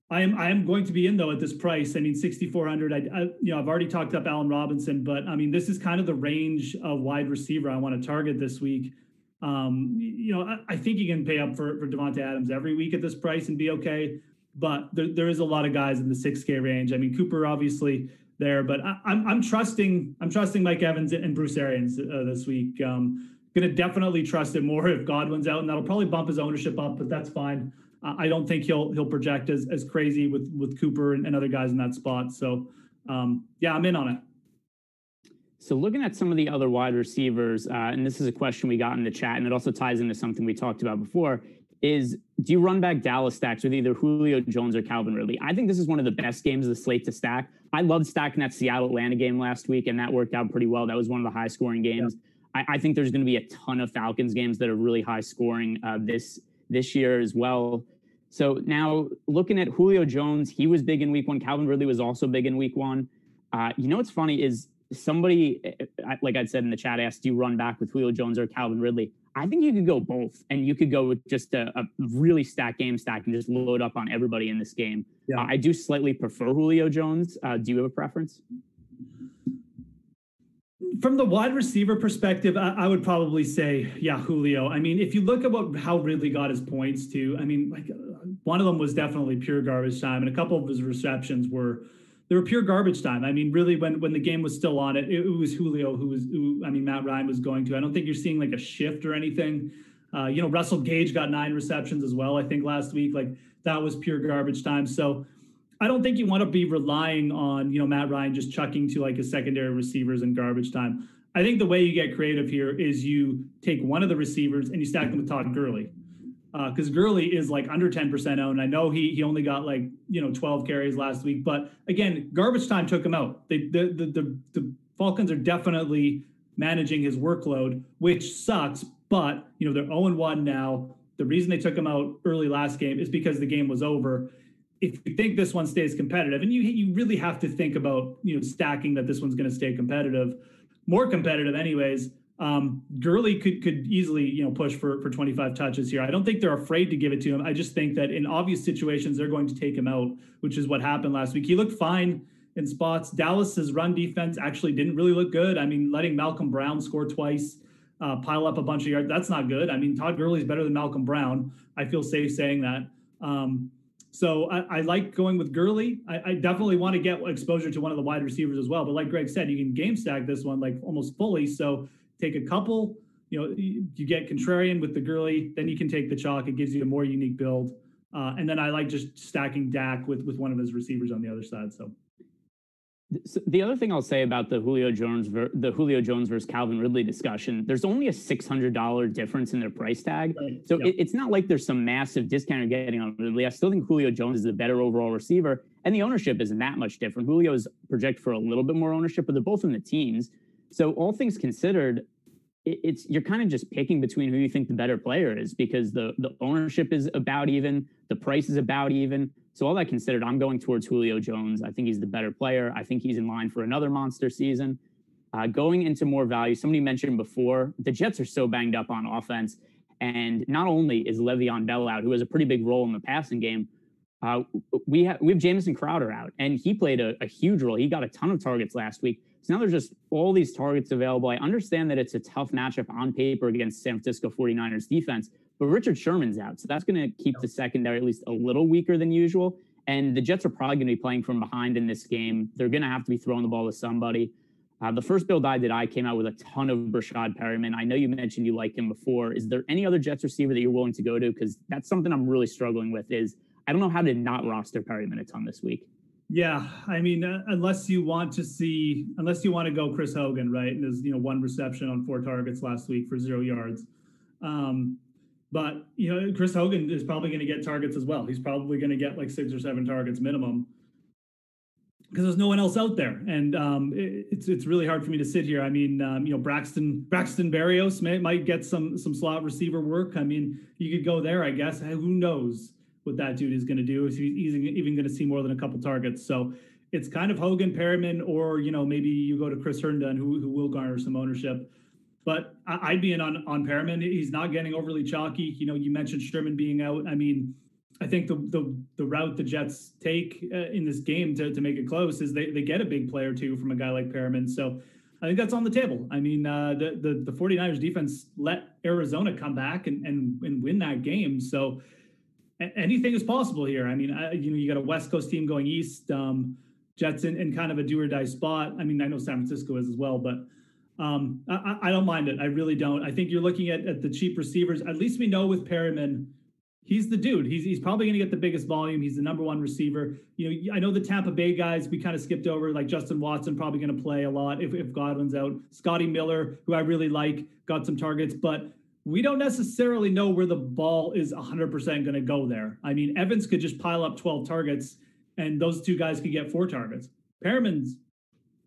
Speaker 2: I am I am going to be in though at this price. I mean, 6,400. I, I, you know I've already talked up Allen Robinson, but I mean this is kind of the range of wide receiver I want to target this week. Um, you know I, I think you can pay up for for Davante Adams every week at this price and be okay. But there, there is a lot of guys in the 6K range. I mean Cooper obviously there, but I, am I'm, I'm trusting I'm trusting Mike Evans and Bruce Arians uh, this week. Um, going to definitely trust it more if Godwin's out, and that'll probably bump his ownership up, but that's fine. Uh, I don't think he'll he'll project as as crazy with with Cooper and, and other guys in that spot. So um, yeah, I'm in on it.
Speaker 1: So looking at some of the other wide receivers, uh, and this is a question we got in the chat, and it also ties into something we talked about before. Is do you run back Dallas stacks with either Julio Jones or Calvin Ridley? I think this is one of the best games of the slate to stack. I loved stacking that Seattle Atlanta game last week, and that worked out pretty well. That was one of the high scoring games. Yeah. I, I, think there's going to be a ton of Falcons games that are really high scoring uh, this this year as well. So now looking at Julio Jones, he was big in week one. Calvin Ridley was also big in week one. Uh, you know what's funny is somebody, eh, eh, like I said in the chat, asked, do you run back with Julio Jones or Calvin Ridley? I think you could go both, and you could go with just a, a really stacked game stack and just load up on everybody in this game. Yeah. Uh, I do slightly prefer Julio Jones. Uh, do you have a preference?
Speaker 2: from the wide receiver perspective, I, I, would probably say, yeah, Julio. I mean, if you look at what how Ridley got his points to, I mean, like one of them was definitely pure garbage time, and a couple of his receptions were they were pure garbage time. I mean, really, when when the game was still on, it it, was Julio who was, who, I mean, Matt Ryan was going to. I don't think you're seeing like a shift or anything. Uh, you know, Russell Gage got nine receptions as well. I think last week, like that was pure garbage time. So I don't think you want to be relying on, you know, Matt Ryan just chucking to like his secondary receivers in garbage time. I think the way you get creative here is you take one of the receivers and you stack them with Todd Gurley. Because uh, Gurley is like under 10% owned. I know he he only got like, you know, 12 carries last week. But again, garbage time took him out. They, the, the, the, the Falcons are definitely managing his workload, which sucks. But, you know, they're 0 1 now. The reason they took him out early last game is because the game was over if you think this one stays competitive, and you you really have to think about you know stacking that this one's going to stay competitive, more competitive anyways. Um, Gurley could could easily you know push for for 25 touches here. I don't think they're afraid to give it to him. I just think that in obvious situations they're going to take him out, which is what happened last week. He looked fine in spots. Dallas's run defense actually didn't really look good. I mean, letting Malcolm Brown score twice, uh, pile up a bunch of yards, that's not good. I mean, Todd Gurley's better than Malcolm Brown. I feel safe saying that. Um, so I, I, like going with Gurley. I, I, definitely want to get exposure to one of the wide receivers as well. But like Greg said, you can game stack this one like almost fully. So take a couple. You know, you get contrarian with the Gurley, then you can take the chalk. It gives you a more unique build. Uh, and then I like just stacking Dak with with one of his receivers on the other side. So
Speaker 1: so the other thing I'll say about the Julio Jones ver- the Julio Jones versus Calvin Ridley discussion, there's only a six hundred dollar difference in their price tag, so yep. it, it's not like there's some massive discount you're getting on Ridley. I still think Julio Jones is the better overall receiver, and the ownership isn't that much different. Julio is projected for a little bit more ownership, but they're both in the teens. So all things considered, it, it's you're kind of just picking between who you think the better player is because the the ownership is about even, the price is about even. So all that considered, I'm going towards Julio Jones. I think he's the better player. I think he's in line for another monster season. Uh, going into more value, somebody mentioned before, the Jets are so banged up on offense. And not only is Le'Veon Bell out, who has a pretty big role in the passing game, uh, we have we have Jamison Crowder out, and he played a, a, huge role. He got a ton of targets last week. So now there's just all these targets available. I understand that it's a tough matchup on paper against San Francisco 49ers defense, but Richard Sherman's out. So that's going to keep the secondary at least a little weaker than usual. And the Jets are probably going to be playing from behind in this game. They're going to have to be throwing the ball to somebody. Uh, the first build I did, I came out with a ton of Breshad Perriman. I know you mentioned you like him before. Is there any other Jets receiver that you're willing to go to? Because that's something I'm really struggling with. Is I don't know how to not roster Perriman a ton this week.
Speaker 2: Yeah, I mean, uh, unless you want to see, unless you want to go Chris Hogan, right? And there's you know one reception on four targets last week for zero yards. Um, but you know, Chris Hogan is probably going to get targets as well. He's probably going to get like six or seven targets minimum because there's no one else out there, and um, it, it's it's really hard for me to sit here. I mean, um, you know, Braxton Braxton Berrios may, might get some some slot receiver work. I mean, you could go there, I guess. Who knows what that dude is going to do? Is he even going to see more than a couple targets? So it's kind of Hogan, Perriman, or you know, maybe you go to Chris Herndon, who who will garner some ownership. But I, would be in on on Perriman. He's not getting overly chalky. You know, you mentioned Sherman being out. I mean, I think the, the the route the Jets take uh, in this game to, to make it close is they, they get a big player too from a guy like Perriman. So I think that's on the table. I mean, uh, the, the, the 49ers defense let Arizona come back and, and, and win that game. So anything is possible here. I mean, I, you know, you got a West Coast team going east, um, Jets in, in kind of a do or die spot. I mean, I know San Francisco is as well, but um, I, I, don't mind it. I really don't. I think you're looking at, at the cheap receivers. At least we know with Perriman, he's the dude. He's, he's probably going to get the biggest volume. He's the number one receiver. You know, I know the Tampa Bay guys we kind of skipped over, like Justin Watson, probably going to play a lot if, if Godwin's out. Scotty Miller, who I really like, got some targets, but we don't necessarily know where the ball is 100% going to go there. I mean, Evans could just pile up 12 targets and those two guys could get four targets. Perriman's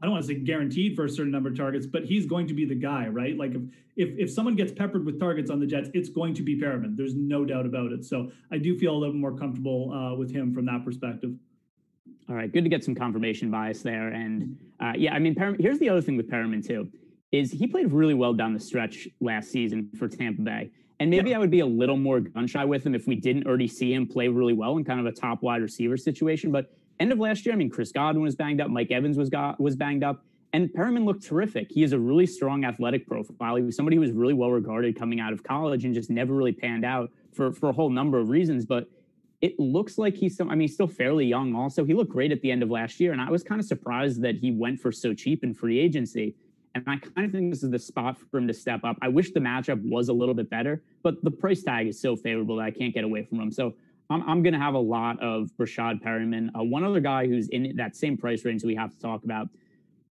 Speaker 2: I don't want to say guaranteed for a certain number of targets, but he's going to be the guy, right? Like if if if someone gets peppered with targets on the Jets, it's going to be Perriman. There's no doubt about it. So I do feel a little more comfortable uh, with him from that perspective.
Speaker 1: All right, good to get some confirmation bias there. And uh, yeah, I mean, Perriman, here's the other thing with Perriman too, is he played really well down the stretch last season for Tampa Bay. And maybe yeah. I would be a little more gun shy with him if we didn't already see him play really well in kind of a top wide receiver situation. But end of last year, I mean, Chris Godwin was banged up, Mike Evans was got was banged up, and Perriman looked terrific. He has a really strong athletic profile. He was somebody who was really well regarded coming out of college and just never really panned out for for a whole number of reasons. But it looks like he's some, I mean, he's still fairly young. Also, he looked great at the end of last year, and I was kind of surprised that he went for so cheap in free agency. And I kind of think this is the spot for him to step up. I wish the matchup was a little bit better, but the price tag is so favorable that I can't get away from him. So I'm, I'm going to have a lot of Breshad Perriman. Uh, one other guy who's in that same price range that we have to talk about.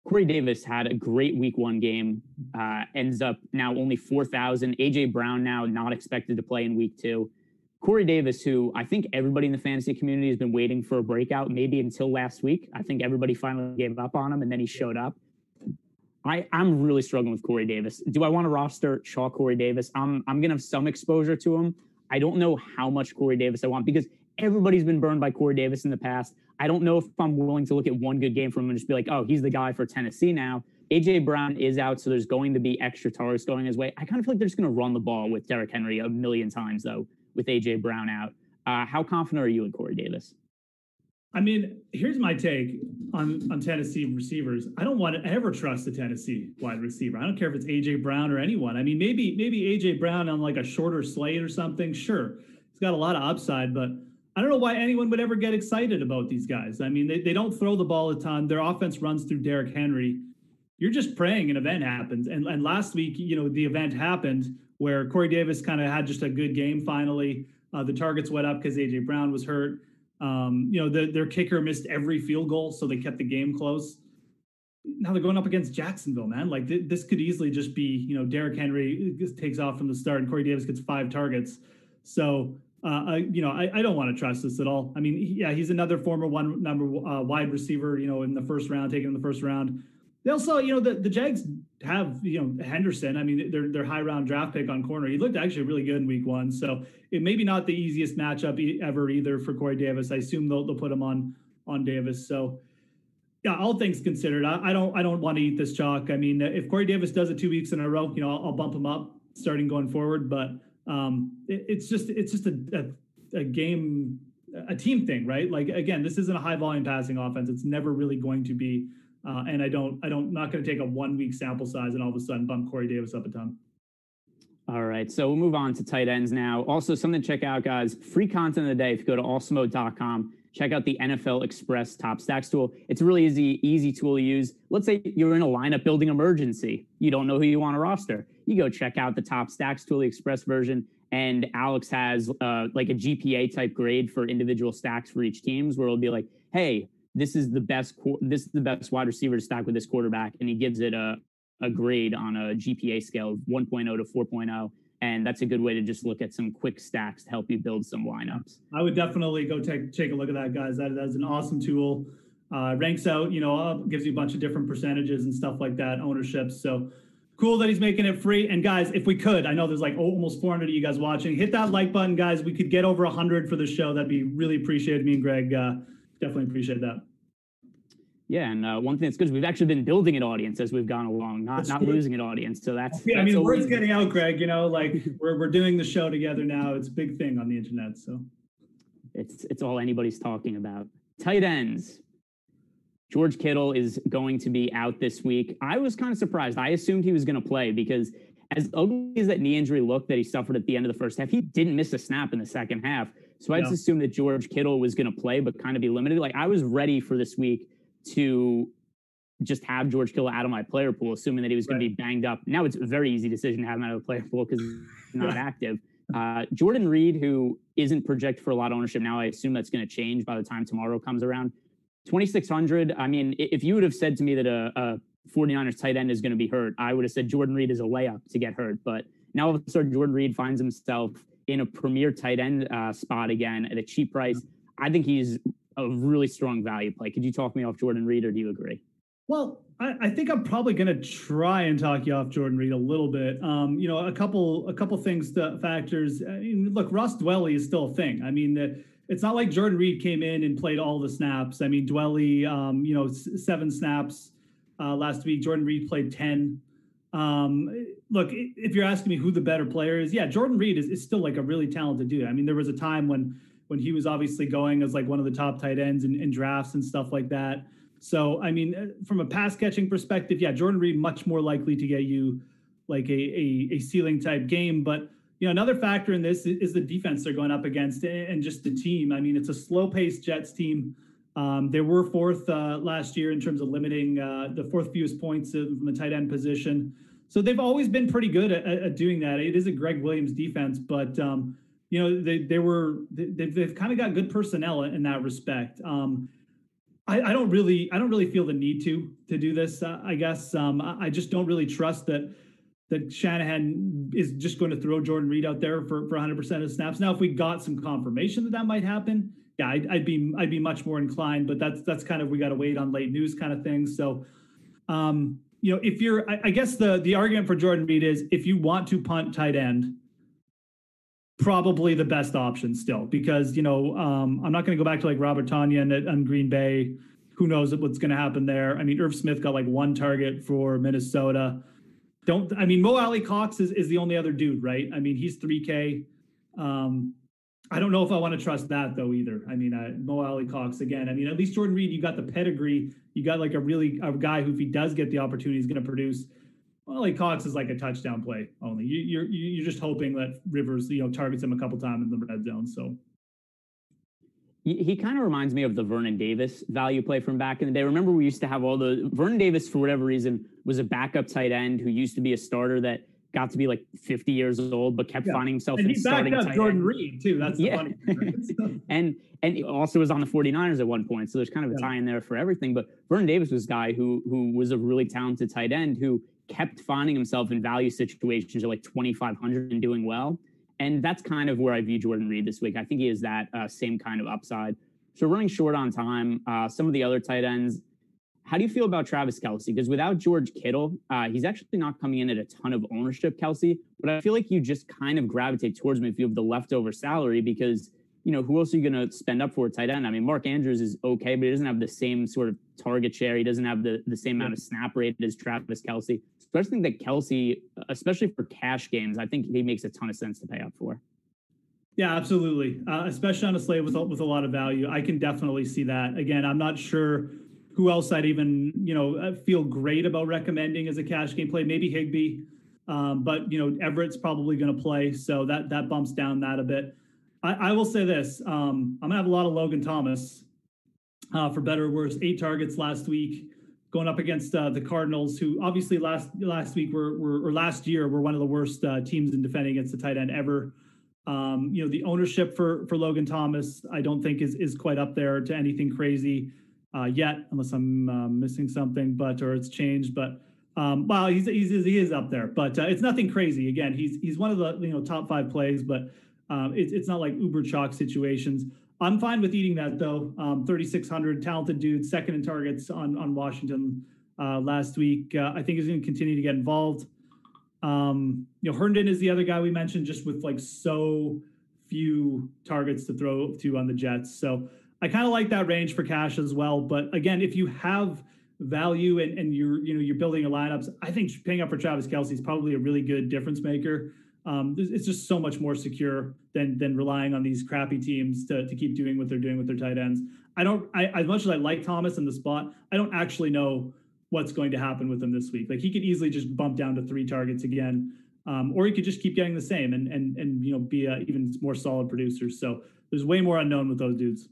Speaker 1: Corey Davis had a great week one game, uh, ends up now only 4,000. AJ Brown now not expected to play in week two. Corey Davis, who I think everybody in the fantasy community has been waiting for a breakout, maybe until last week. I think everybody finally gave up on him and then he showed up. I, I'm really struggling with Corey Davis. Do I want to roster Shaw Corey Davis? I'm I'm gonna have some exposure to him. I don't know how much Corey Davis I want because everybody's been burned by Corey Davis in the past. I don't know if I'm willing to look at one good game from him and just be like, oh, he's the guy for Tennessee now. AJ Brown is out, so there's going to be extra targets going his way. I kind of feel like they're just going to run the ball with Derrick Henry a million times, though, with AJ Brown out. Uh, how confident are you in Corey Davis?
Speaker 2: I mean, here's my take on on Tennessee receivers. I don't want to ever trust a Tennessee wide receiver. I don't care if it's AJ Brown or anyone. I mean, maybe maybe AJ Brown on like a shorter slate or something. Sure, he's got a lot of upside, but I don't know why anyone would ever get excited about these guys. I mean, they, they don't throw the ball a ton. Their offense runs through Derrick Henry. You're just praying an event happens. And and last week, you know, the event happened where Corey Davis kind of had just a good game finally. Uh, the targets went up because AJ Brown was hurt. Um, you know, the, their kicker missed every field goal, so they kept the game close. Now they're going up against Jacksonville, man. Like th- this could easily just be, you know, Derrick Henry takes off from the start and Corey Davis gets five targets. So, uh, I, you know, I, I don't want to trust this at all. I mean, yeah, he's another former one number uh, wide receiver, you know, in the first round, taken in the first round. They also, you know, the, the Jags have, you know, Henderson. I mean, they're, high round draft pick on corner. He looked actually really good in week one. So it may be not the easiest matchup ever either for Corey Davis. I assume they'll, they'll put him on, on Davis. So yeah, all things considered, I, I don't, I don't want to eat this chalk. I mean, if Corey Davis does it two weeks in a row, you know, I'll, I'll bump him up starting going forward, but um, it, it's just, it's just a, a, a game, a team thing, right? Like, again, this isn't a high volume passing offense. It's never really going to be uh, and I don't, I don't, not going to take a one week sample size and all of a sudden bump Corey Davis up a ton.
Speaker 1: All right, so we'll move on to tight ends now. Also, something to check out, guys. Free content of the day. If you go to awesemo.com, check out the NFL Express Top Stacks tool. It's a really easy, easy tool to use. Let's say you're in a lineup building emergency. You don't know who you want to roster. You go check out the Top Stacks tool, the Express version, and Alex has uh, like a GPA type grade for individual stacks for each teams, where it'll be like, hey, this is the best this is the best wide receiver to stack with this quarterback, and he gives it a a grade on a GPA scale of 1.0 to 4.0. And that's a good way to just look at some quick stacks to help you build some lineups.
Speaker 2: I would definitely go take take a look at that, guys. That that's an awesome tool. Uh, ranks out, you know, gives you a bunch of different percentages and stuff like that, ownerships. So cool that he's making it free. And guys, if we could, I know there's like almost 400 of you guys watching. Hit that like button, guys. We could get over 100 for the show. That'd be really appreciated. Me and Greg uh, definitely appreciate that.
Speaker 1: Yeah, and uh, one thing that's good is we've actually been building an audience as we've gone along, not that's not true. losing an audience. So that's
Speaker 2: yeah.
Speaker 1: That's
Speaker 2: I mean, word's getting out, Greg. You know, like we're we're doing the show together now. It's a big thing on the internet. So
Speaker 1: It's it's all anybody's talking about. Tight ends. George Kittle is going to be out this week. I was kind of surprised. I assumed he was going to play because as ugly as that knee injury looked that he suffered at the end of the first half, he didn't miss a snap in the second half. So I just assumed that George Kittle was going to play, but kind of be limited. Like I was ready for this week to just have George Kittle out of my player pool, assuming that he was going to be banged up. Now it's a very easy decision to have him out of the player pool because he's not active. Uh, Jordan Reed, who isn't projected for a lot of ownership now, I assume that's going to change by the time tomorrow comes around. 2,600. I mean, if you would have said to me that a, a 49ers tight end is going to be hurt, I would have said Jordan Reed is a layup to get hurt. But now all of a sudden, Jordan Reed finds himself in a premier tight end uh, spot again at a cheap price. I think he's a really strong value play. Could you talk me off Jordan Reed, or do you agree?
Speaker 2: Well, I, I think I'm probably going to try and talk you off Jordan Reed a little bit. Um, you know, a couple a couple things, to, factors. I mean, look, Ross Dwelley is still a thing. I mean, the, it's not like Jordan Reed came in and played all the snaps. I mean, Dwelley, um, you know, s- seven snaps uh, last week. Jordan Reed played ten. Um, look, if you're asking me who the better player is, yeah, Jordan Reed is, is still like a really talented dude. I mean, there was a time when when he was obviously going as like one of the top tight ends in, in drafts and stuff like that. So, I mean, uh, from a pass catching perspective, yeah, Jordan Reed much more likely to get you like a, a, a ceiling type game. But, you know, another factor in this is the defense they're going up against and just the team. I mean, it's a slow paced Jets team. Um, they were fourth uh, last year in terms of limiting uh, the fourth fewest points from the tight end position. So they've always been pretty good at, at doing that. It is a Gregg Williams defense, but um, you know they they were they, they've kind of got good personnel in that respect. Um, I, I, don't really I don't really feel the need to to do this. Uh, I guess um, I just don't really trust that that Shanahan is just going to throw Jordan Reed out there for for 100 percent of snaps. Now, if we got some confirmation that that might happen, yeah, I'd, I'd, be I'd be much more inclined. But that's that's kind of we got to wait on late news kind of things. So, um, you know, if you're, I, I guess the the argument for Jordan Reed is if you want to punt tight end probably the best option still because you know um, I'm not going to go back to like Robert Tonyan at, on Green Bay. Who knows what's going to happen there? I mean, Irv Smith got like one target for Minnesota. Don't I mean Mo Alie-Cox is, is the only other dude, right? I mean, he's 3K. Um, I don't know if I want to trust that though either. I mean, uh, Mo Alie-Cox again. I mean, at least Jordan Reed, you got the pedigree. You got like a really a guy who, if he does get the opportunity, is going to produce. Like Cox is like a touchdown play only. You, you're you're just hoping that Rivers, you know, targets him a couple times in the red zone. So
Speaker 1: he kind of reminds me of the Vernon Davis value play from back in the day. Remember, we used to have all the Vernon Davis for whatever reason was a backup tight end who used to be a starter that got to be like 50 years old, but kept yeah. finding himself
Speaker 2: and
Speaker 1: in
Speaker 2: he
Speaker 1: starting
Speaker 2: backed up Jordan
Speaker 1: end.
Speaker 2: Reed too. That's
Speaker 1: yeah.
Speaker 2: funny.
Speaker 1: and and also was on the 49ers at one point. So there's kind of a
Speaker 2: Yeah.
Speaker 1: tie in there for everything. But Vernon Davis was a guy who who was a really talented tight end who kept finding himself in value situations at like 2,500 and doing well. And that's kind of where I view Jordan Reed this week. I think he has that uh, same kind of upside. So running short on time, uh, some of the other tight ends. How do you feel about Travis Kelce? Because without George Kittle, uh, he's actually not coming in at a ton of ownership, Kelce. But I feel like you just kind of gravitate towards him if you have the leftover salary because, you know, who else are you going to spend up for a tight end? I mean, Mark Andrews is okay, but he doesn't have the same sort of target share. He doesn't have the, the same amount of snap rate as Travis Kelce. So I just think that Kelce, especially for cash games, I think he makes a ton of sense to pay up for.
Speaker 2: Yeah, absolutely. Uh, especially on a slate with with a lot of value, I can definitely see that. Again, I'm not sure who else I'd even you know uh, feel great about recommending as a cash game play. Maybe Higbee, um, but you know Everett's probably going to play, so that that bumps down that a bit. I, I will say this: um, I'm gonna have a lot of Logan Thomas, uh, for better or worse. Eight targets last week, going up against uh, the Cardinals, who obviously last last week were, were or last year were one of the worst uh, teams in defending against the tight end ever. Um, you know, the ownership for for Logan Thomas, I don't think is is quite up there to anything crazy uh, yet, unless I'm uh, missing something, but or it's changed. But um, well, he's, he's he is up there, but uh, it's nothing crazy. Again, he's he's one of the you know top five plays, but um, it's it's not like uber chalk situations. I'm fine with eating that though. Um, 3,600 talented dude, second in targets on on Washington uh, last week. Uh, I think he's going to continue to get involved. Um, you know, Herndon is the other guy we mentioned, just with like so few targets to throw to on the Jets. So I kind of like that range for cash as well. But again, if you have value and, and you're you know you're building your lineups, I think paying up for Travis Kelce is probably a really good difference maker. Um, it's just so much more secure than than relying on these crappy teams to, to keep doing what they're doing with their tight ends. I don't. I, as much as I like Thomas in the spot, I don't actually know what's going to happen with him this week. Like he could easily just bump down to three targets again, um, or he could just keep getting the same and and and you know be even more solid producer. So there's way more unknown with those dudes.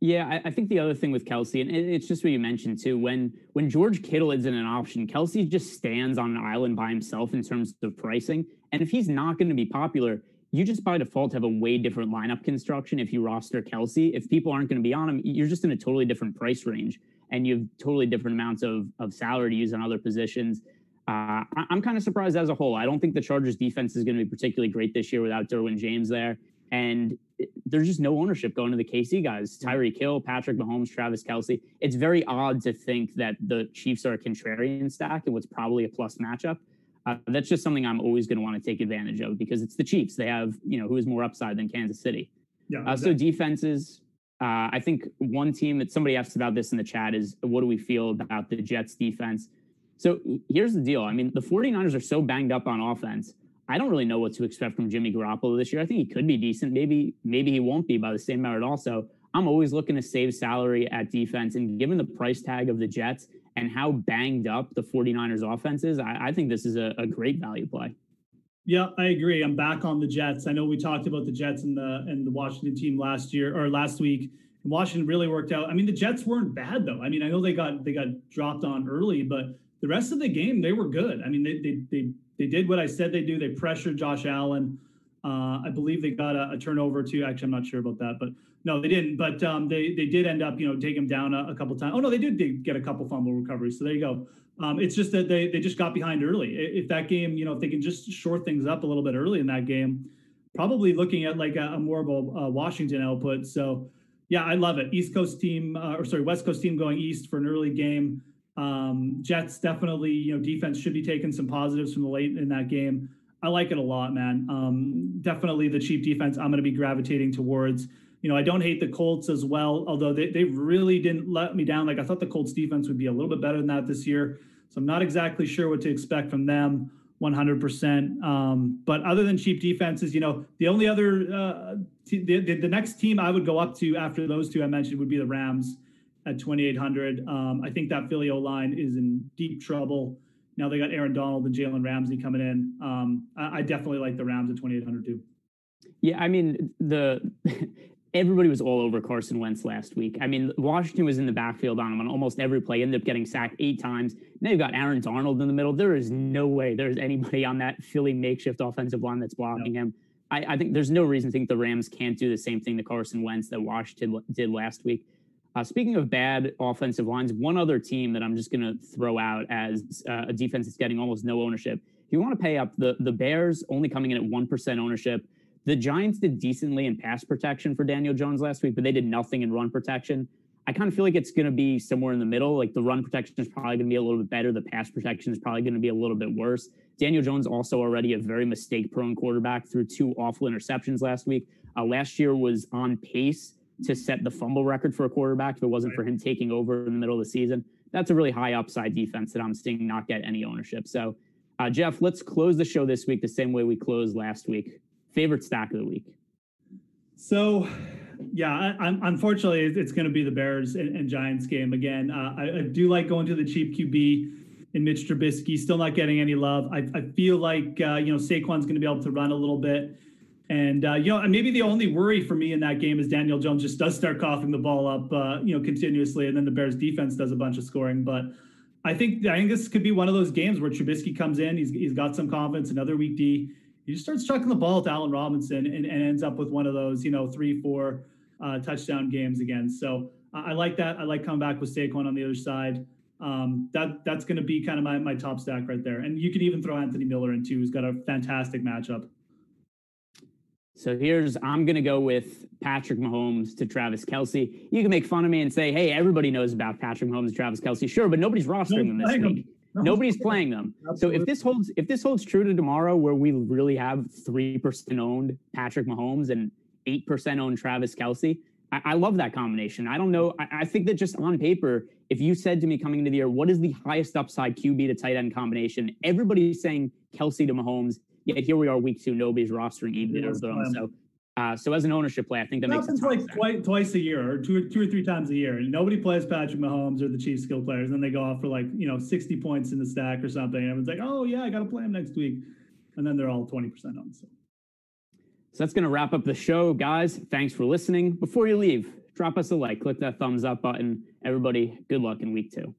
Speaker 1: Yeah, I, I, think the other thing with Kelce, and it's just what you mentioned too, when when George Kittle isn't an option, Kelce just stands on an island by himself in terms of pricing. And if he's not going to be popular, you just by default have a way different lineup construction if you roster Kelce. If people aren't going to be on him, you're just in a totally different price range, and you have totally different amounts of of salary to use on other positions. Uh, I'm kind of surprised as a whole. I don't think the Chargers defense is going to be particularly great this year without Derwin James there. And there's just no ownership going to the KC guys. Tyreek Hill, Patrick Mahomes, Travis Kelce. It's very odd to think that the Chiefs are a contrarian stack and what's probably a plus matchup. Uh, that's just something I'm always going to want to take advantage of because it's the Chiefs. They have, you know, who is more upside than Kansas City. Yeah, uh, so defenses. Uh, I think one team that somebody asked about this in the chat is what do we feel about the Jets defense? So here's the deal. I mean, the 49ers are so banged up on offense I don't really know what to expect from Jimmy Garoppolo this year. I think he could be decent. Maybe maybe he won't be by the same merit. Also, I'm always looking to save salary at defense, and given the price tag of the Jets and how banged up the 49ers offense is, I, I think this is a, a great value play.
Speaker 2: Yeah, I agree. I'm back on the Jets. I know we talked about the Jets and the and the Washington team last year or last week. Washington really worked out. I mean, the Jets weren't bad though. I mean, I know they got they got dropped on early, but the rest of the game they were good. I mean, they they they they did what I said they do. They pressured Josh Allen. Uh, I believe they got a, a, turnover too. Actually, I'm not sure about that, but no, they didn't. But um, they they did end up, you know, take him down a, a couple times. Oh no, they did get a couple fumble recoveries. So there you go. Um, it's just that they they just got behind early. If that game, you know, if they can just short things up a little bit early in that game, probably looking at like a, a more of a, a Washington output. So yeah, I love it. East Coast team, uh, or sorry, West Coast team going east for an early game. Um, Jets definitely, you know, defense should be taking some positives from the late in that game. I like it a lot, man. Um, definitely the cheap defense I'm going to be gravitating towards. You know, I don't hate the Colts as well, although they, they really didn't let me down. Like I thought the Colts defense would be a little bit better than that this year. So I'm not exactly sure what to expect from them 100%. Um, but other than cheap defenses, you know, the only other, uh, t- the, the, the next team I would go up to after those two I mentioned would be the Rams at 2,800. Um, I think that Philly O line is in deep trouble. Now they got Aaron Donald and Jalen Ramsey coming in. Um, I, I, definitely like the Rams at 2,800 too.
Speaker 1: Yeah, I mean the everybody was all over Carson Wentz last week. I mean Washington was in the backfield on him on almost every play. Ended up getting sacked eight times. Now you've got Aaron Donald in the middle. There is no way there's anybody on that Philly makeshift offensive line that's blocking no. him. I, I think there's no reason to think the Rams can't do the same thing to Carson Wentz that Washington did last week. Uh, speaking of bad offensive lines, one other team that I'm just going to throw out as uh, a defense that's getting almost no ownership. If you want to pay up, the the Bears only coming in at one percent ownership. The Giants did decently in pass protection for Daniel Jones last week, but they did nothing in run protection. I kind of feel like it's going to be somewhere in the middle. Like the run protection is probably going to be a little bit better. The pass protection is probably going to be a little bit worse. Daniel Jones also already a very mistake prone quarterback through two awful interceptions last week. Uh, last year was on pace to set the fumble record for a quarterback if it wasn't for him taking over in the middle of the season. That's a really high upside defense that I'm seeing not get any ownership. So, uh, Geoff, let's close the show this week the same way we closed last week. Favorite stack of the week.
Speaker 2: So, yeah, I, unfortunately, it's going to be the Bears and, and Giants game again. Uh, I, I, do like going to the cheap QB in Mitch Trubisky. Still not getting any love. I, I feel like uh, you know Saquon's going to be able to run a little bit. And uh, you know, maybe the only worry for me in that game is Daniel Jones just does start coughing the ball up, uh, you know, continuously, and then the Bears defense does a bunch of scoring. But I think I think this could be one of those games where Trubisky comes in, he's he's got some confidence, another week D, he just starts chucking the ball to Allen Robinson and, and ends up with one of those, you know, three four uh, touchdown games again. So I like that. I like coming back with Saquon on the other side. Um, that that's going to be kind of my my top stack right there. And you could even throw Anthony Miller in too, who's got a fantastic matchup.
Speaker 1: So here's I'm gonna go with Patrick Mahomes to Travis Kelce. You can make fun of me and say, "Hey, everybody knows about Patrick Mahomes and Travis Kelce." Sure, but nobody's rostering them this week. Nobody's playing them. Absolutely. So if this holds, if this holds true to tomorrow, where we really have three percent owned Patrick Mahomes and eight percent owned Travis Kelce, I, I, love that combination. I don't know. I, I think that just on paper, if you said to me coming into the year, what is the highest upside QB to tight end combination? Everybody's saying Kelsey to Mahomes Yet here we are, week two, nobody's rostering either of them. So, uh, so as an ownership play, I think that,
Speaker 2: It
Speaker 1: makes
Speaker 2: happens
Speaker 1: a ton of
Speaker 2: like twice, twice a year or two, two or three times a year. Nobody plays Patrick Mahomes or the Chiefs skill players. And then they go off for like, you know, 60 points in the stack or something. And everyone's like, oh, yeah, I got to play him next week. And then they're all 20% on. So.
Speaker 1: So that's going to wrap up the show, guys. Thanks for listening. Before you leave, drop us a like, click that thumbs up button. Everybody, good luck in week two.